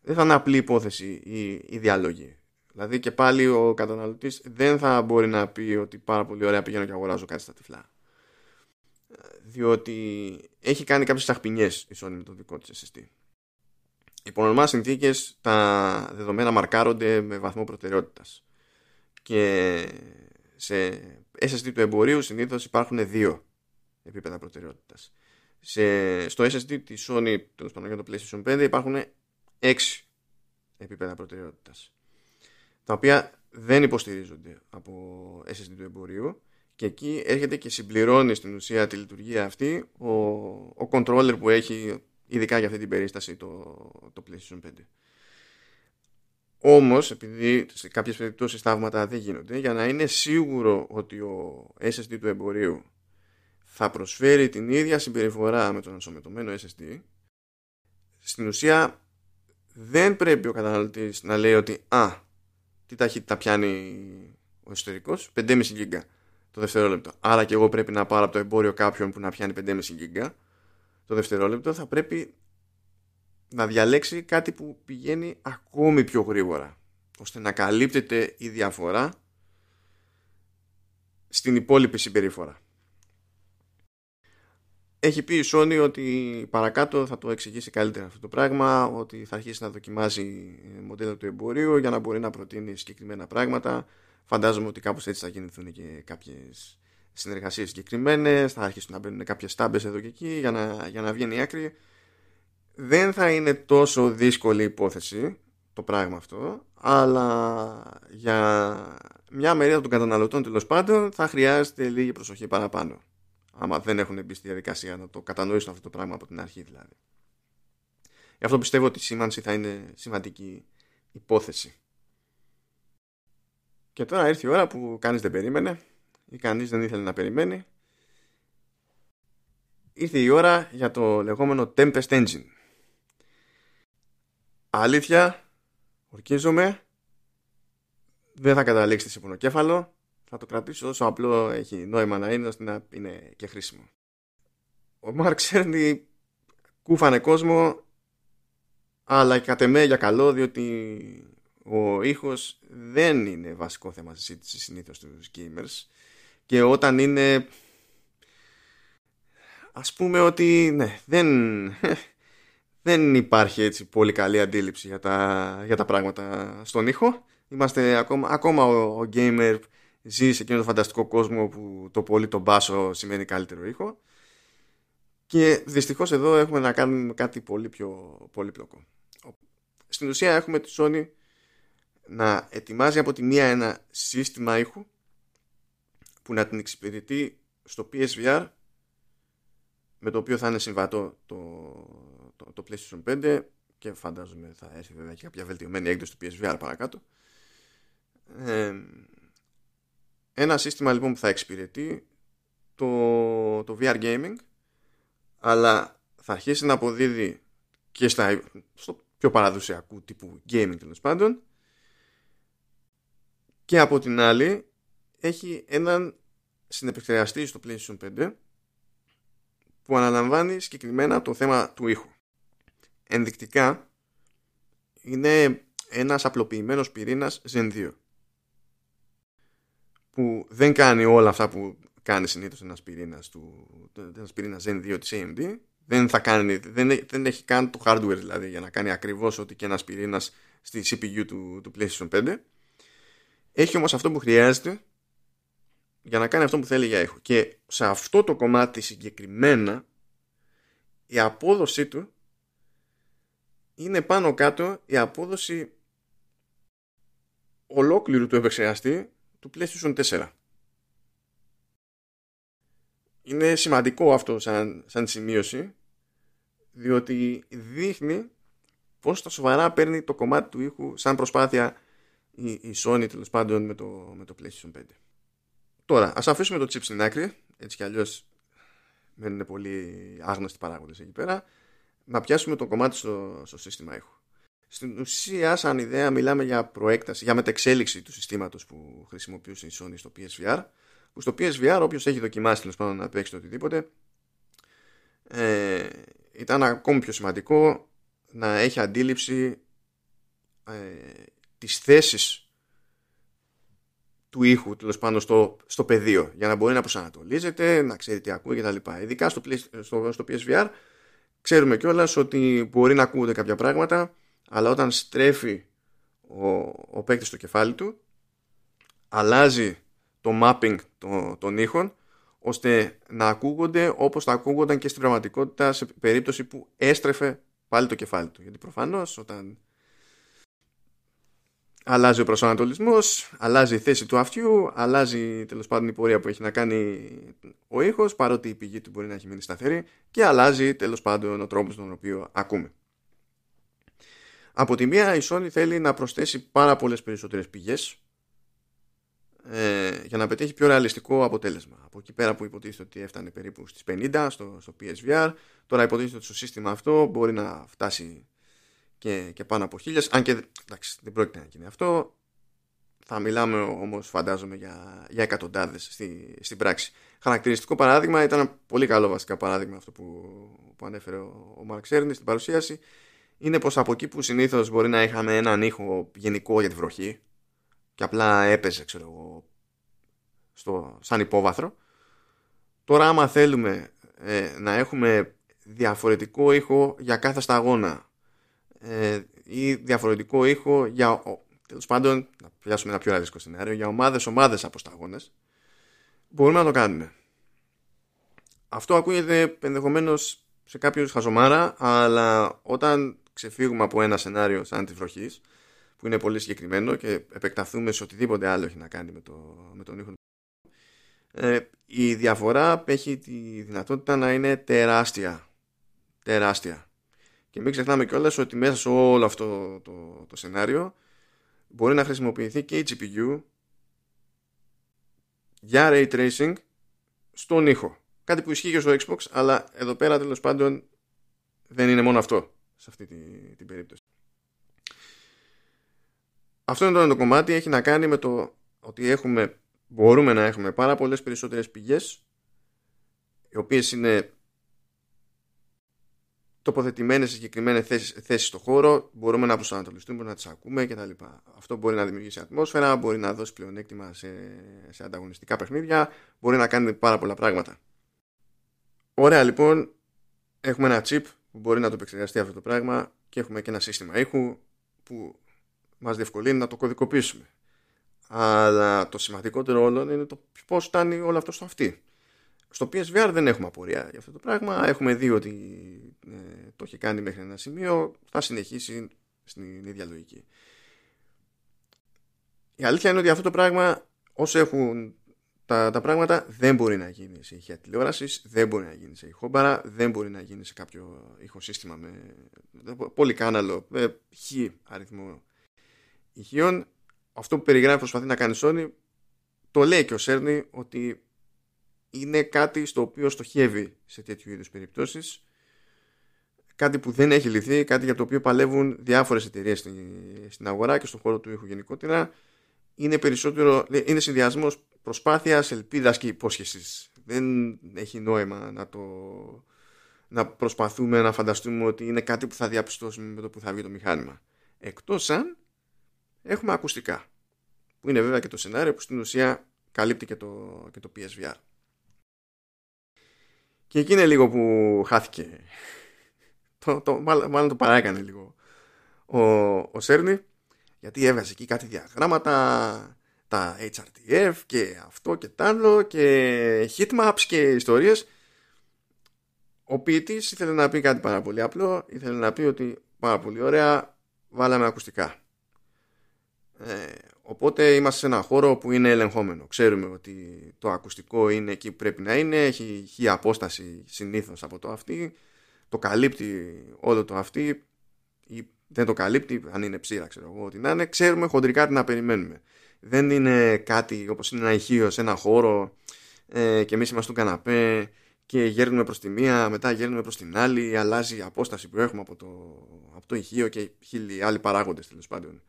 δεν θα είναι απλή υπόθεση η, η διάλογη Δηλαδή και πάλι ο καταναλωτής δεν θα μπορεί να πει ότι πάρα πολύ ωραία πηγαίνω και αγοράζω κάτι στα τυφλά. Διότι έχει κάνει κάποιες ταχπινιές η Sony με το δικό της SSD. Υπό νορμά συνθήκες τα δεδομένα μαρκάρονται με βαθμό προτεραιότητας. Και σε SSD του εμπορίου συνήθως υπάρχουν δύο επίπεδα προτεραιότητας. Σε, στο SSD της Sony, τέλος πάντων για το PlayStation 5, υπάρχουν έξι επίπεδα προτεραιότητας τα οποία δεν υποστηρίζονται από SSD του εμπορίου και εκεί έρχεται και συμπληρώνει στην ουσία τη λειτουργία αυτή ο, ο controller που έχει ειδικά για αυτή την περίσταση το, το PlayStation 5. Όμως, επειδή σε κάποιες περιπτώσεις θαύματα δεν γίνονται, για να είναι σίγουρο ότι ο SSD του εμπορίου θα προσφέρει την ίδια συμπεριφορά με τον ενσωματωμένο SSD, στην ουσία δεν πρέπει ο καταναλωτής να λέει ότι «Α, τι ταχύτητα πιάνει ο εσωτερικός 5,5 γίγκα το δευτερόλεπτο άρα και εγώ πρέπει να πάρω από το εμπόριο κάποιον που να πιάνει 5,5 γίγκα το δευτερόλεπτο θα πρέπει να διαλέξει κάτι που πηγαίνει ακόμη πιο γρήγορα ώστε να καλύπτεται η διαφορά στην υπόλοιπη συμπεριφορά έχει πει η Sony ότι παρακάτω θα το εξηγήσει καλύτερα αυτό το πράγμα, ότι θα αρχίσει να δοκιμάζει μοντέλο του εμπορίου για να μπορεί να προτείνει συγκεκριμένα πράγματα. Φαντάζομαι ότι κάπως έτσι θα γεννηθούν και κάποιες συνεργασίες συγκεκριμένες, θα αρχίσουν να μπαίνουν κάποιες τάμπες εδώ και εκεί για να, για να βγαίνει η άκρη. Δεν θα είναι τόσο δύσκολη υπόθεση το πράγμα αυτό, αλλά για μια μερίδα των καταναλωτών τέλος πάντων θα χρειάζεται λίγη προσοχή παραπάνω άμα δεν έχουν μπει στη διαδικασία να το κατανοήσουν αυτό το πράγμα από την αρχή δηλαδή. Γι' αυτό πιστεύω ότι η σήμανση θα είναι σημαντική υπόθεση. Και τώρα ήρθε η ώρα που κανείς δεν περίμενε ή κανείς δεν ήθελε να περιμένει. Ήρθε η ώρα για το λεγόμενο Tempest Engine. Αλήθεια, ορκίζομαι, δεν θα καταλήξετε σε πονοκέφαλο, θα το κρατήσω όσο απλό έχει νόημα να είναι ώστε να είναι και χρήσιμο. Ο Μάρκ Σέρντι κούφανε κόσμο αλλά κατ' εμέ για καλό διότι ο ήχος δεν είναι βασικό θέμα συζήτηση συνήθως στους gamers και όταν είναι ας πούμε ότι ναι, δεν, δεν υπάρχει έτσι πολύ καλή αντίληψη για τα, για τα πράγματα στον ήχο είμαστε ακόμα, ακόμα ο, ο gamer ζει σε εκείνο το φανταστικό κόσμο που το πολύ τον μπάσο σημαίνει καλύτερο ήχο και δυστυχώς εδώ έχουμε να κάνουμε κάτι πολύ πιο πολύπλοκο. Στην ουσία έχουμε τη Sony να ετοιμάζει από τη μία ένα σύστημα ήχου που να την εξυπηρετεί στο PSVR με το οποίο θα είναι συμβατό το, το, το PlayStation 5 και φαντάζομαι θα έρθει βέβαια και κάποια βελτιωμένη έκδοση του PSVR παρακάτω. Ε, ένα σύστημα λοιπόν που θα εξυπηρετεί το, το VR gaming αλλά θα αρχίσει να αποδίδει και στα, στο πιο παραδοσιακού τύπου gaming τέλος πάντων. Και από την άλλη έχει έναν συνεπεξεργαστή στο PlayStation 5 που αναλαμβάνει συγκεκριμένα το θέμα του ήχου. Ενδεικτικά είναι ένας απλοποιημένος πυρήνας Zen 2 που δεν κάνει όλα αυτά που κάνει συνήθως ένας πυρήνας, του, ένας πυρήνας Zen 2 της AMD δεν, θα κάνει, δεν, δεν έχει καν το hardware δηλαδή για να κάνει ακριβώς ό,τι και ένας πυρήνας στη CPU του, του PlayStation 5 έχει όμως αυτό που χρειάζεται για να κάνει αυτό που θέλει για ήχο και σε αυτό το κομμάτι συγκεκριμένα η απόδοσή του είναι πάνω κάτω η απόδοση ολόκληρου του επεξεργαστή του PlayStation 4. Είναι σημαντικό αυτό σαν, σαν σημείωση διότι δείχνει πώς τα σοβαρά παίρνει το κομμάτι του ήχου σαν προσπάθεια η, η Sony τέλος πάντων με το, με το PlayStation 5. Τώρα, ας αφήσουμε το chip στην άκρη, έτσι κι αλλιώς μένουν πολύ άγνωστοι παράγοντες εκεί πέρα, να πιάσουμε το κομμάτι στο, στο σύστημα ήχου. Στην ουσία, σαν ιδέα, μιλάμε για προέκταση, για μετεξέλιξη του συστήματος που χρησιμοποιούσε η Sony στο PSVR. Που στο PSVR, όποιος έχει δοκιμάσει τέλος πάντων να παίξει το οτιδήποτε, ε, ήταν ακόμη πιο σημαντικό να έχει αντίληψη ε, της θέσης του ήχου τέλος πάντων στο, στο πεδίο για να μπορεί να προσανατολίζεται, να ξέρει τι ακούει κτλ. Ειδικά στο, στο, στο PSVR ξέρουμε κιόλας ότι μπορεί να ακούγονται κάποια πράγματα αλλά όταν στρέφει ο, ο παίκτης στο κεφάλι του αλλάζει το mapping των, των ήχων ώστε να ακούγονται όπως θα ακούγονταν και στην πραγματικότητα σε περίπτωση που έστρεφε πάλι το κεφάλι του. Γιατί προφανώς όταν αλλάζει ο προσανατολισμός, αλλάζει η θέση του αυτιού, αλλάζει τέλος πάντων η πορεία που έχει να κάνει ο ήχος, παρότι η πηγή του μπορεί να έχει μείνει σταθερή και αλλάζει τέλος πάντων ο τρόπος τον οποίο ακούμε. Από τη μία η Sony θέλει να προσθέσει πάρα πολλές περισσότερες πηγές ε, για να πετύχει πιο ρεαλιστικό αποτέλεσμα. Από εκεί πέρα που υποτίθεται ότι έφτανε περίπου στις 50 στο, στο PSVR, τώρα υποτίθεται ότι στο σύστημα αυτό μπορεί να φτάσει και, και πάνω από χίλιες, αν και εντάξει, δεν πρόκειται να γίνει αυτό. Θα μιλάμε όμως φαντάζομαι για, για εκατοντάδες στη, στην πράξη. Χαρακτηριστικό παράδειγμα ήταν ένα πολύ καλό βασικά παράδειγμα αυτό που, που ανέφερε ο, ο Μαρκ Σέρνη στην παρουσίαση. Είναι πως από εκεί που συνήθως μπορεί να είχαμε έναν ήχο γενικό για τη βροχή και απλά έπαιζε ξέρω εγώ στο, σαν υπόβαθρο τώρα άμα θέλουμε ε, να έχουμε διαφορετικό ήχο για κάθε σταγόνα ε, ή διαφορετικό ήχο για τέλος πάντων να πιάσουμε ένα πιο ραδίσκο σενάριο για ομάδες ομάδες από σταγόνες μπορούμε να το κάνουμε αυτό ακούγεται ενδεχομένως σε κάποιους χαζομάρα αλλά όταν ξεφύγουμε από ένα σενάριο σαν τη βροχής που είναι πολύ συγκεκριμένο και επεκταθούμε σε οτιδήποτε άλλο έχει να κάνει με, το, με τον ήχο ε, η διαφορά έχει τη δυνατότητα να είναι τεράστια τεράστια και μην ξεχνάμε κιόλας ότι μέσα σε όλο αυτό το, το, σενάριο μπορεί να χρησιμοποιηθεί και η GPU για ray tracing στον ήχο. Κάτι που ισχύει και στο Xbox αλλά εδώ πέρα τέλος πάντων δεν είναι μόνο αυτό σε αυτή την, την περίπτωση. Αυτό είναι το κομμάτι. Έχει να κάνει με το ότι έχουμε, μπορούμε να έχουμε πάρα πολλές περισσότερες πηγές οι οποίες είναι τοποθετημένες σε συγκεκριμένες θέσεις, θέσεις στο χώρο μπορούμε να προσανατολιστούμε, να τις ακούμε κτλ. Αυτό μπορεί να δημιουργήσει ατμόσφαιρα, μπορεί να δώσει πλεονέκτημα σε, σε ανταγωνιστικά παιχνίδια, μπορεί να κάνει πάρα πολλά πράγματα. Ωραία λοιπόν, έχουμε ένα chip που μπορεί να το επεξεργαστεί αυτό το πράγμα και έχουμε και ένα σύστημα ήχου που μας διευκολύνει να το κωδικοποιήσουμε. Αλλά το σημαντικότερο όλο είναι το πώς φτάνει όλο αυτό στο αυτή. Στο PSVR δεν έχουμε απορία για αυτό το πράγμα. Έχουμε δει ότι ε, το έχει κάνει μέχρι ένα σημείο. Θα συνεχίσει στην ίδια λογική. Η αλήθεια είναι ότι αυτό το πράγμα όσο έχουν τα, τα πράγματα δεν μπορεί να γίνει σε ηχεία τηλεόρασης, δεν μπορεί να γίνει σε ηχόμπαρα, δεν μπορεί να γίνει σε κάποιο ηχοσύστημα με πολύ κάναλο, με χ αριθμό ηχείων. Αυτό που περιγράφει προσπαθεί να κάνει Sony το λέει και ο Σέρνη ότι είναι κάτι στο οποίο στοχεύει σε τέτοιου είδους περιπτώσεις. Κάτι που δεν έχει λυθεί, κάτι για το οποίο παλεύουν διάφορες εταιρείες στην, στην αγορά και στον χώρο του ήχου γενικότερα. Είναι περισσότερο, είναι συνδυασμός προσπάθειας, ελπίδας και υπόσχεσης. Δεν έχει νόημα να το να προσπαθούμε να φανταστούμε ότι είναι κάτι που θα διαπιστώσουμε με το που θα βγει το μηχάνημα. Εκτός αν έχουμε ακουστικά που είναι βέβαια και το σενάριο που στην ουσία καλύπτει και το, και το PSVR και εκεί είναι λίγο που χάθηκε. Το, το, μάλλον, το παράκανε λίγο ο, ο Σέρνη γιατί έβγαζε εκεί κάτι διαγράμματα τα HRTF και αυτό και τ' άλλο και heatmaps και ιστορίες ο ποιητής ήθελε να πει κάτι πάρα πολύ απλό ήθελε να πει ότι πάρα πολύ ωραία βάλαμε ακουστικά ε, Οπότε είμαστε σε ένα χώρο που είναι ελεγχόμενο. Ξέρουμε ότι το ακουστικό είναι εκεί που πρέπει να είναι, έχει χι απόσταση συνήθως από το αυτή, το καλύπτει όλο το αυτή ή δεν το καλύπτει, αν είναι ψήρα ξέρω εγώ ότι να είναι, ξέρουμε χοντρικά τι να περιμένουμε. Δεν είναι κάτι όπως είναι ένα ηχείο σε ένα χώρο ε, και εμείς είμαστε στον καναπέ και γέρνουμε προς τη μία, μετά γέρνουμε προς την άλλη, αλλάζει η απόσταση που έχουμε από το, από το ηχείο και χίλιοι άλλοι παράγοντες τέλος πάντων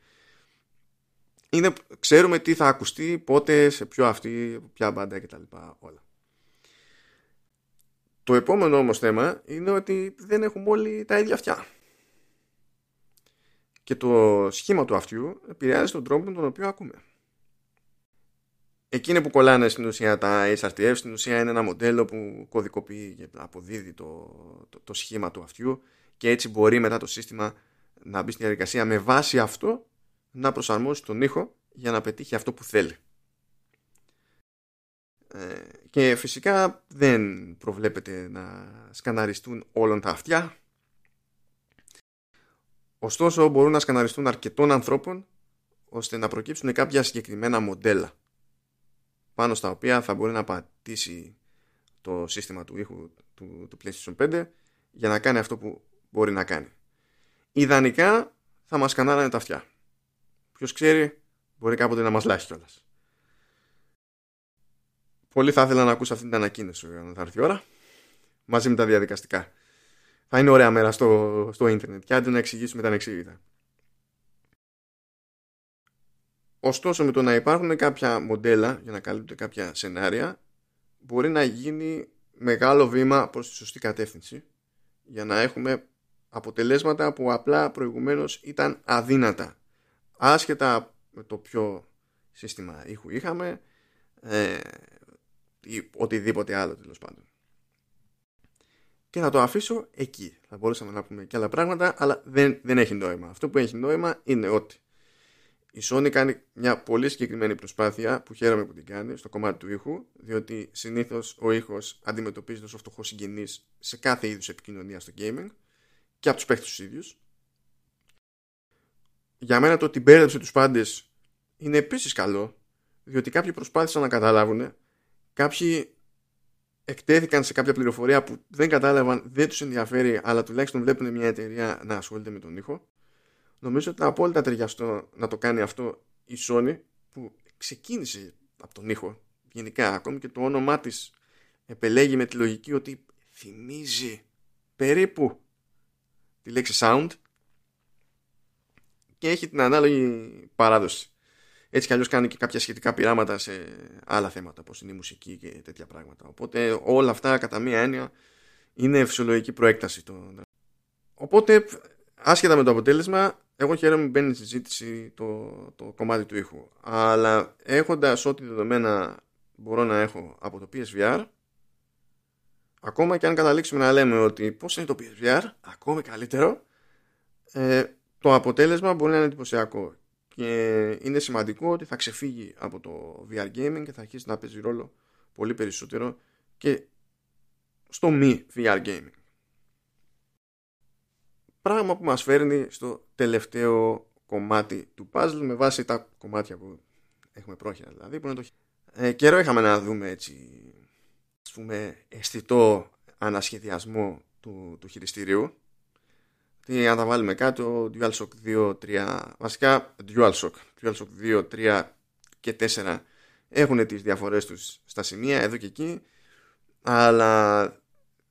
είναι, ξέρουμε τι θα ακουστεί, πότε, σε ποιο αυτή, ποια μπάντα κτλ. Όλα. Το επόμενο όμως θέμα είναι ότι δεν έχουμε όλοι τα ίδια αυτιά. Και το σχήμα του αυτιού επηρεάζει τον τρόπο με τον οποίο ακούμε. εκείνοι που κολλάνε στην ουσία τα HRTF στην ουσία είναι ένα μοντέλο που κωδικοποιεί και αποδίδει το, το, το σχήμα του αυτιού και έτσι μπορεί μετά το σύστημα να μπει στη διαδικασία με βάση αυτό να προσαρμόσει τον ήχο για να πετύχει αυτό που θέλει. Ε, και φυσικά δεν προβλέπεται να σκαναριστούν όλων τα αυτιά. Ωστόσο μπορούν να σκαναριστούν αρκετών ανθρώπων ώστε να προκύψουν κάποια συγκεκριμένα μοντέλα πάνω στα οποία θα μπορεί να πατήσει το σύστημα του ήχου του, του PlayStation 5 για να κάνει αυτό που μπορεί να κάνει. Ιδανικά θα μας σκανάρανε τα αυτιά. Ποιος ξέρει, μπορεί κάποτε να μας λάχει κιόλας. Πολύ θα ήθελα να ακούσω αυτή την ανακοίνωση όταν θα έρθει η ώρα. Μαζί με τα διαδικαστικά. Θα είναι ωραία μέρα στο, στο ίντερνετ και άντε να εξηγήσουμε τα ανεξήγητα. Ωστόσο με το να υπάρχουν κάποια μοντέλα για να καλύπτουν κάποια σενάρια μπορεί να γίνει μεγάλο βήμα προς τη σωστή κατεύθυνση για να έχουμε αποτελέσματα που απλά προηγουμένως ήταν αδύνατα. Άσχετα με το ποιο σύστημα ήχου είχαμε ε, ή οτιδήποτε άλλο τέλος πάντων. Και θα το αφήσω εκεί. Θα μπορούσαμε να πούμε και άλλα πράγματα, αλλά δεν, δεν έχει νόημα. Αυτό που έχει νόημα είναι ότι η Sony κάνει μια πολύ συγκεκριμένη προσπάθεια που χαίρομαι που την κάνει στο κομμάτι του ήχου, διότι συνήθως ο ήχος αντιμετωπίζεται ως φτωχός συγγενής σε κάθε είδους επικοινωνία στο gaming και από τους παίχτε τους ίδιους. Για μένα το ότι μπέρδεψε τους πάντες είναι επίσης καλό, διότι κάποιοι προσπάθησαν να καταλάβουν Κάποιοι εκτέθηκαν σε κάποια πληροφορία που δεν κατάλαβαν, δεν τους ενδιαφέρει, αλλά τουλάχιστον βλέπουν μια εταιρεία να ασχολείται με τον ήχο. Νομίζω ότι είναι απόλυτα ταιριαστό να το κάνει αυτό η Sony που ξεκίνησε από τον ήχο. Γενικά, ακόμη και το όνομά της επελέγει με τη λογική ότι θυμίζει περίπου τη λέξη sound και έχει την ανάλογη παράδοση. Έτσι κι αλλιώς κάνει και κάποια σχετικά πειράματα σε άλλα θέματα όπως είναι η μουσική και τέτοια πράγματα. Οπότε όλα αυτά κατά μία έννοια είναι φυσιολογική προέκταση οπότε άσχετα με το αποτέλεσμα εγώ χαίρομαι που μπαίνει στη συζήτηση το, το κομμάτι του ήχου. Αλλά έχοντας ό,τι δεδομένα μπορώ να έχω από το PSVR ακόμα και αν καταλήξουμε να λέμε ότι πώς είναι το PSVR ακόμη καλύτερο ε, το αποτέλεσμα μπορεί να είναι εντυπωσιακό και είναι σημαντικό ότι θα ξεφύγει από το VR gaming και θα αρχίσει να παίζει ρόλο πολύ περισσότερο και στο μη VR gaming. Πράγμα που μας φέρνει στο τελευταίο κομμάτι του puzzle με βάση τα κομμάτια που έχουμε πρόχειρα δηλαδή που είναι το... ε, καιρό είχαμε να δούμε έτσι ας πούμε αισθητό ανασχεδιασμό του, του χειριστηρίου τι αν τα βάλουμε κάτω DualShock 2, 3 βασικά DualShock DualShock 2, 3 και 4 έχουν τις διαφορές τους στα σημεία εδώ και εκεί αλλά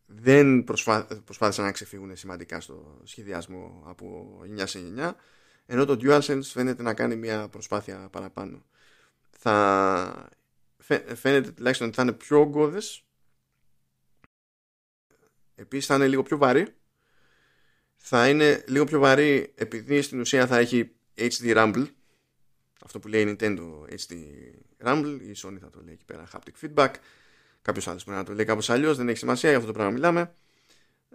δεν προσπά... προσπάθησαν να ξεφύγουν σημαντικά στο σχεδιασμό από 9 σε 9 ενώ το DualSense φαίνεται να κάνει μια προσπάθεια παραπάνω. Θα φαίνεται τουλάχιστον ότι θα είναι πιο ογκώδες επίσης θα είναι λίγο πιο βαρύ θα είναι λίγο πιο βαρύ επειδή στην ουσία θα έχει HD Rumble. Αυτό που λέει η Nintendo HD Rumble η Sony θα το λέει εκεί πέρα haptic feedback. Κάποιος άλλος μπορεί να το λέει κάπως αλλιώς, δεν έχει σημασία για αυτό το πράγμα μιλάμε.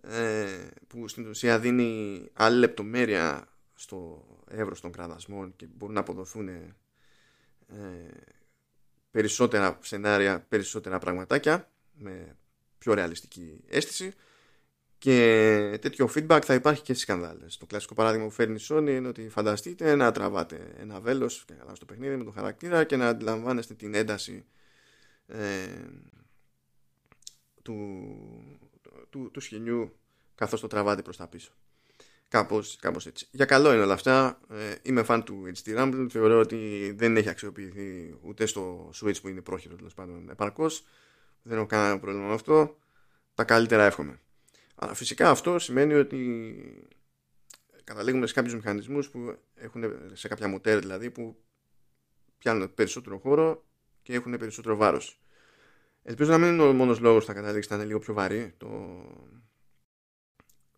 Ε, που στην ουσία δίνει άλλη λεπτομέρεια στο εύρος των κραδασμών και μπορούν να αποδοθούν ε, περισσότερα σενάρια, περισσότερα πραγματάκια με πιο ρεαλιστική αίσθηση και τέτοιο feedback θα υπάρχει και στις σκανδάλες. Το κλασικό παράδειγμα που φέρνει η Sony είναι ότι φανταστείτε να τραβάτε ένα βέλος στο παιχνίδι με τον χαρακτήρα και να αντιλαμβάνεστε την ένταση ε, του, του, του σχοινιού καθώς το τραβάτε προς τα πίσω. Κάπως, κάπως έτσι. Για καλό είναι όλα αυτά. Ε, είμαι fan του HT Rumble. Θεωρώ ότι δεν έχει αξιοποιηθεί ούτε στο Switch που είναι πρόχειρο τέλος πάντων επαρκώς. Δεν έχω κανένα πρόβλημα με αυτό. Τα καλύτερα εύχομαι. Αλλά φυσικά αυτό σημαίνει ότι καταλήγουμε σε κάποιους μηχανισμούς που έχουν σε κάποια μοτέρ δηλαδή που πιάνουν περισσότερο χώρο και έχουν περισσότερο βάρος. Ελπίζω να μην είναι ο μόνος λόγος που θα καταλήξει να είναι λίγο πιο βαρύ το,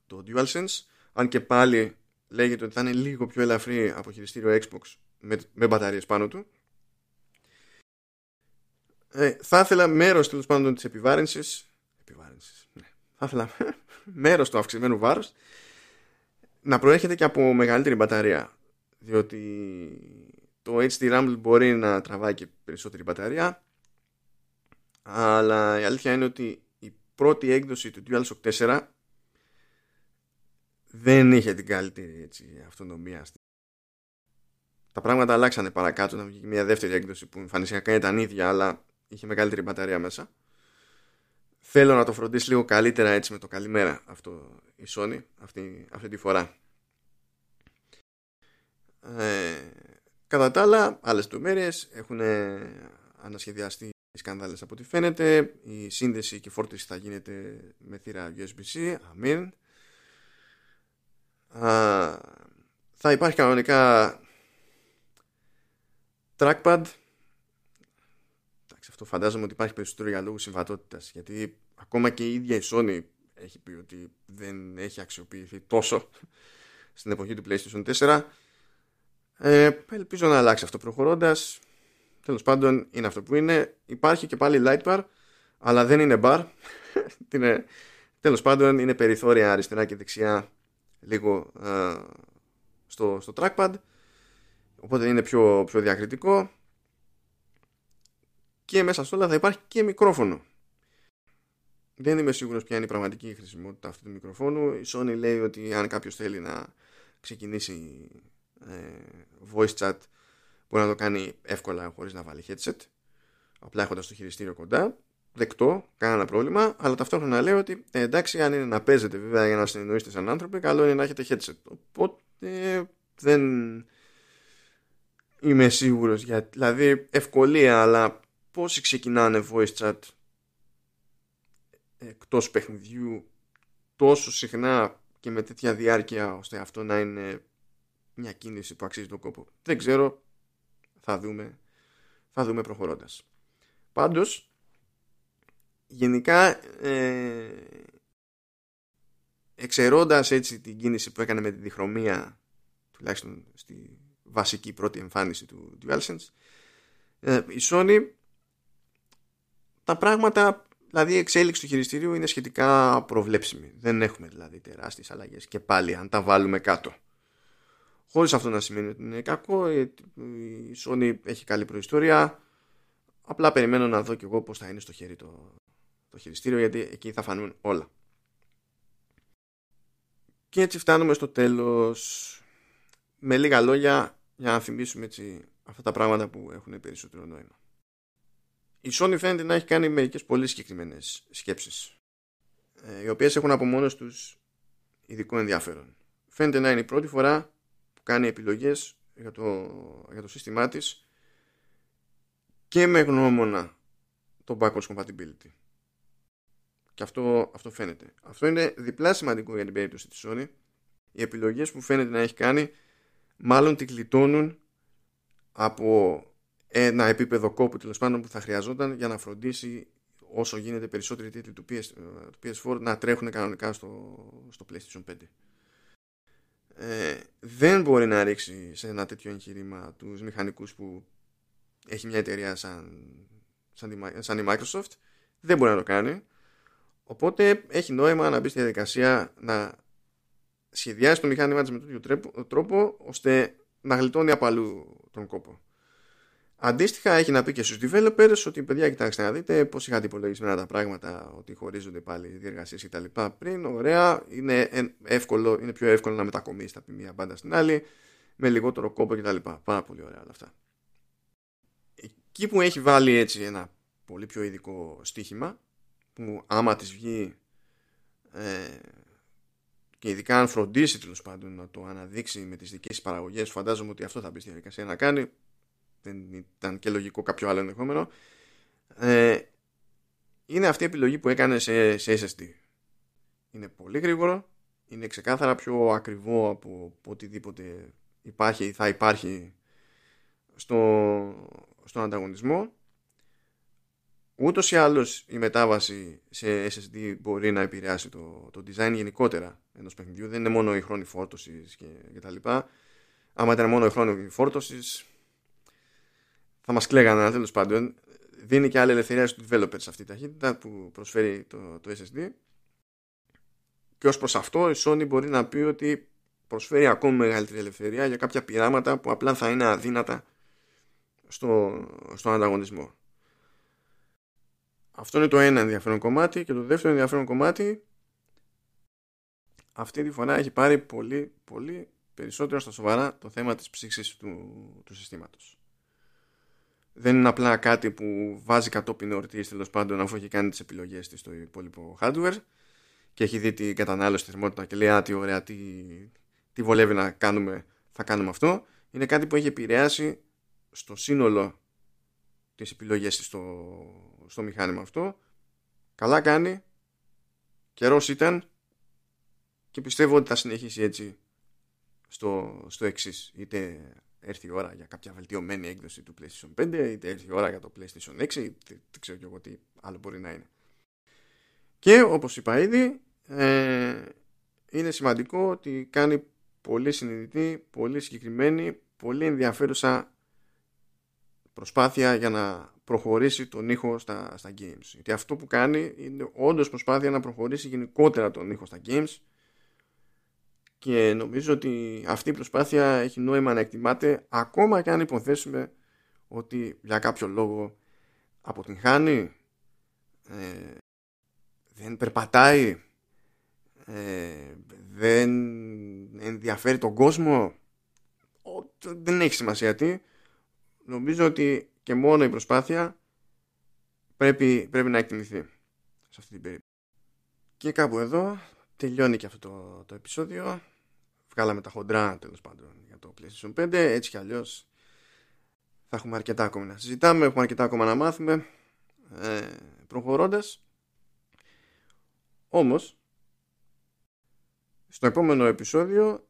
το DualSense αν και πάλι λέγεται ότι θα είναι λίγο πιο ελαφρύ από χειριστήριο Xbox με, με μπαταρίες πάνω του ε, θα ήθελα μέρος τέλος πάντων της επιβάρυνσης, επιβάρυνσης ναι. θα ήθελα *laughs* μέρος του αυξημένου βάρους να προέρχεται και από μεγαλύτερη μπαταρία διότι το HD Rumble μπορεί να τραβάει και περισσότερη μπαταρία αλλά η αλήθεια είναι ότι η πρώτη έκδοση του DualShock 4 δεν είχε την καλύτερη έτσι, αυτονομία. Τα πράγματα αλλάξανε παρακάτω να βγει μια δεύτερη έκδοση που εμφανισιακά ήταν ίδια αλλά είχε μεγαλύτερη μπαταρία μέσα. Θέλω να το φροντίσει λίγο καλύτερα έτσι με το καλημέρα αυτό η Sony αυτή, αυτή τη φορά. Ε, κατά τα άλλα, άλλες μέρες έχουν ανασχεδιαστεί οι σκανδάλες από ό,τι φαίνεται. Η σύνδεση και φόρτιση θα γίνεται με θύρα USB-C. Αμήν. θα υπάρχει κανονικά trackpad. Εντάξει, αυτό φαντάζομαι ότι υπάρχει περισσότερο για λόγους συμβατότητας. Γιατί ακόμα και η ίδια η Sony έχει πει ότι δεν έχει αξιοποιηθεί τόσο στην εποχή του PlayStation 4 ε, ελπίζω να αλλάξει αυτό προχωρώντας. Τέλος πάντων, είναι αυτό που είναι. Υπάρχει και πάλι light bar, αλλά δεν είναι bar. *laughs* είναι, τέλος πάντων, είναι περιθώρια αριστερά και δεξιά λίγο ε, στο, στο trackpad. Οπότε είναι πιο, πιο διακριτικό. Και μέσα στο όλα θα υπάρχει και μικρόφωνο. Δεν είμαι σίγουρος ποια είναι η πραγματική χρησιμότητα αυτού του μικροφόνου. Η Sony λέει ότι αν κάποιος θέλει να ξεκινήσει ε, voice chat μπορεί να το κάνει εύκολα χωρίς να βάλει headset απλά έχοντας το χειριστήριο κοντά δεκτό, κανένα πρόβλημα αλλά ταυτόχρονα λέω ότι ε, εντάξει αν είναι να παίζετε βέβαια για να συνεννοήσετε σαν άνθρωποι καλό είναι να έχετε headset οπότε δεν είμαι σίγουρος για, δηλαδή ευκολία αλλά πόσοι ξεκινάνε voice chat εκτός παιχνιδιού τόσο συχνά και με τέτοια διάρκεια ώστε αυτό να είναι μια κίνηση που αξίζει τον κόπο. Δεν ξέρω, θα δούμε, θα δούμε προχωρώντας. Πάντως, γενικά, ε, εξαιρώντας έτσι την κίνηση που έκανε με τη διχρωμία, τουλάχιστον στη βασική πρώτη εμφάνιση του DualSense, ε, η Sony τα πράγματα, δηλαδή η εξέλιξη του χειριστήριου είναι σχετικά προβλέψιμη. Δεν έχουμε δηλαδή τεράστιες αλλαγές και πάλι αν τα βάλουμε κάτω. Χωρίς αυτό να σημαίνει ότι είναι κακό. Η Sony έχει καλή προϊστορία. Απλά περιμένω να δω κι εγώ πώς θα είναι στο χέρι το, το χειριστήριο γιατί εκεί θα φανούν όλα. Και έτσι φτάνουμε στο τέλος. Με λίγα λόγια για να θυμίσουμε έτσι αυτά τα πράγματα που έχουν περισσότερο νόημα. Η Sony φαίνεται να έχει κάνει μερικές πολύ συγκεκριμένες σκέψεις ε, οι οποίες έχουν από μόνος τους ειδικό ενδιαφέρον. Φαίνεται να είναι η πρώτη φορά που κάνει επιλογές για το, για το σύστημά της και με γνώμονα το backwards compatibility. Και αυτό, αυτό φαίνεται. Αυτό είναι διπλά σημαντικό για την περίπτωση της Sony. Οι επιλογές που φαίνεται να έχει κάνει μάλλον τη κλειτώνουν από ένα επίπεδο κόπου τέλος πάντων που θα χρειαζόταν για να φροντίσει όσο γίνεται περισσότεροι τίτλοι του, PS, του PS4 να τρέχουν κανονικά στο, στο PlayStation 5 ε, δεν μπορεί να ρίξει σε ένα τέτοιο εγχείρημα τους μηχανικούς που έχει μια εταιρεία σαν, σαν, η Microsoft. Δεν μπορεί να το κάνει. Οπότε έχει νόημα να μπει στη διαδικασία να σχεδιάσει το μηχάνημά της με τέτοιο τρόπο ώστε να γλιτώνει από αλλού τον κόπο Αντίστοιχα έχει να πει και στους developers ότι παιδιά κοιτάξτε να δείτε πως είχατε υπολογισμένα τα πράγματα ότι χωρίζονται πάλι οι διεργασίες κτλ. πριν ωραία είναι, εύκολο, είναι πιο εύκολο να μετακομίσει από μία μπάντα στην άλλη με λιγότερο κόπο κτλ. Πάρα πολύ ωραία όλα αυτά. Εκεί που έχει βάλει έτσι ένα πολύ πιο ειδικό στοίχημα που άμα της βγει ε, και ειδικά αν φροντίσει τέλος πάντων να το αναδείξει με τις δικές παραγωγές φαντάζομαι ότι αυτό θα μπει στη διαδικασία να κάνει δεν ήταν και λογικό κάποιο άλλο ενδεχόμενο. Ε, είναι αυτή η επιλογή που έκανε σε, σε SSD είναι πολύ γρήγορο είναι ξεκάθαρα πιο ακριβό από, οτιδήποτε υπάρχει ή θα υπάρχει στο, στον ανταγωνισμό. Ούτως ή άλλως η μετάβαση σε SSD μπορεί να επηρεάσει το, το design γενικότερα ενός παιχνιδιού. Δεν είναι μόνο η χρόνη φόρτωσης και, και τα λοιπά. Άμα ήταν μόνο η χρόνη φόρτωσης θα μας κλαίγανε τέλος πάντων δίνει και άλλη ελευθερία στους developers αυτή η ταχύτητα που προσφέρει το, το SSD και ως προς αυτό η Sony μπορεί να πει ότι προσφέρει ακόμη μεγαλύτερη ελευθερία για κάποια πειράματα που απλά θα είναι αδύνατα στο, στον ανταγωνισμό. Αυτό είναι το ένα ενδιαφέρον κομμάτι και το δεύτερο ενδιαφέρον κομμάτι αυτή τη φορά έχει πάρει πολύ πολύ περισσότερο στα σοβαρά το θέμα της ψήξης του, του συστήματος. Δεν είναι απλά κάτι που βάζει κατόπιν εορτής τέλος πάντων αφού έχει κάνει τις επιλογές της στο υπόλοιπο hardware και έχει δει την κατανάλωση θερμότητα και λέει «Α, τι ωραία, τι, τι βολεύει να κάνουμε, θα κάνουμε αυτό». Είναι κάτι που έχει επηρεάσει στο σύνολο τις επιλογές της στο, στο μηχάνημα αυτό. Καλά κάνει, καιρός ήταν και πιστεύω ότι θα συνεχίσει έτσι στο, στο εξής. Είτε έρθει η ώρα για κάποια βελτιωμένη έκδοση του PlayStation 5, είτε έρθει η ώρα για το PlayStation 6, είτε δεν ξέρω και εγώ τι άλλο μπορεί να είναι. Και όπως είπα ήδη, ε, είναι σημαντικό ότι κάνει πολύ συνειδητή, πολύ συγκεκριμένη, πολύ ενδιαφέρουσα προσπάθεια για να προχωρήσει τον ήχο στα, στα games. Γιατί αυτό που κάνει είναι όντως προσπάθεια να προχωρήσει γενικότερα τον ήχο στα games και νομίζω ότι αυτή η προσπάθεια έχει νόημα να εκτιμάται ακόμα και αν υποθέσουμε ότι για κάποιο λόγο αποτυγχάνει ε, δεν περπατάει ε, δεν ενδιαφέρει τον κόσμο δεν έχει σημασία τι νομίζω ότι και μόνο η προσπάθεια πρέπει, πρέπει να εκτιμηθεί σε αυτή την περίπτωση. Και κάπου εδώ τελειώνει και αυτό το, το επεισόδιο βγάλαμε τα χοντρά τέλος πάντων για το PlayStation 5 έτσι κι αλλιώς θα έχουμε αρκετά ακόμα να συζητάμε έχουμε αρκετά ακόμα να μάθουμε ε, προχωρώντας. Όμως στο επόμενο επεισόδιο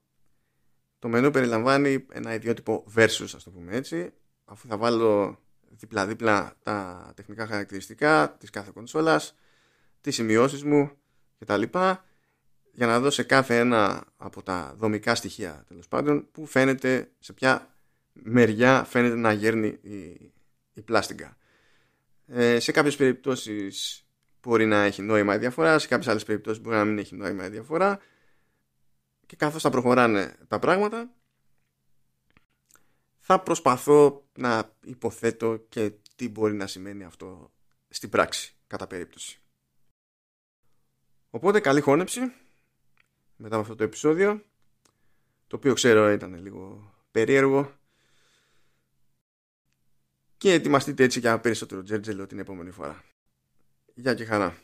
το μενού περιλαμβάνει ένα ιδιότυπο versus ας το πούμε έτσι αφού θα βάλω δίπλα-δίπλα τα τεχνικά χαρακτηριστικά της κάθε κονσόλας τις σημειώσεις μου κτλ για να δω σε κάθε ένα από τα δομικά στοιχεία τέλος πάντων που φαίνεται σε ποια μεριά φαίνεται να γέρνει η, η πλάστιγκα. Ε, σε κάποιες περιπτώσεις μπορεί να έχει νόημα η διαφορά, σε κάποιες άλλες περιπτώσεις μπορεί να μην έχει νόημα η διαφορά και καθώς θα προχωράνε τα πράγματα θα προσπαθώ να υποθέτω και τι μπορεί να σημαίνει αυτό στην πράξη κατά περίπτωση. Οπότε καλή χώνεψη μετά από αυτό το επεισόδιο το οποίο ξέρω ήταν λίγο περίεργο και ετοιμαστείτε έτσι για περισσότερο τζέρτζελο την επόμενη φορά. Γεια και χαρά.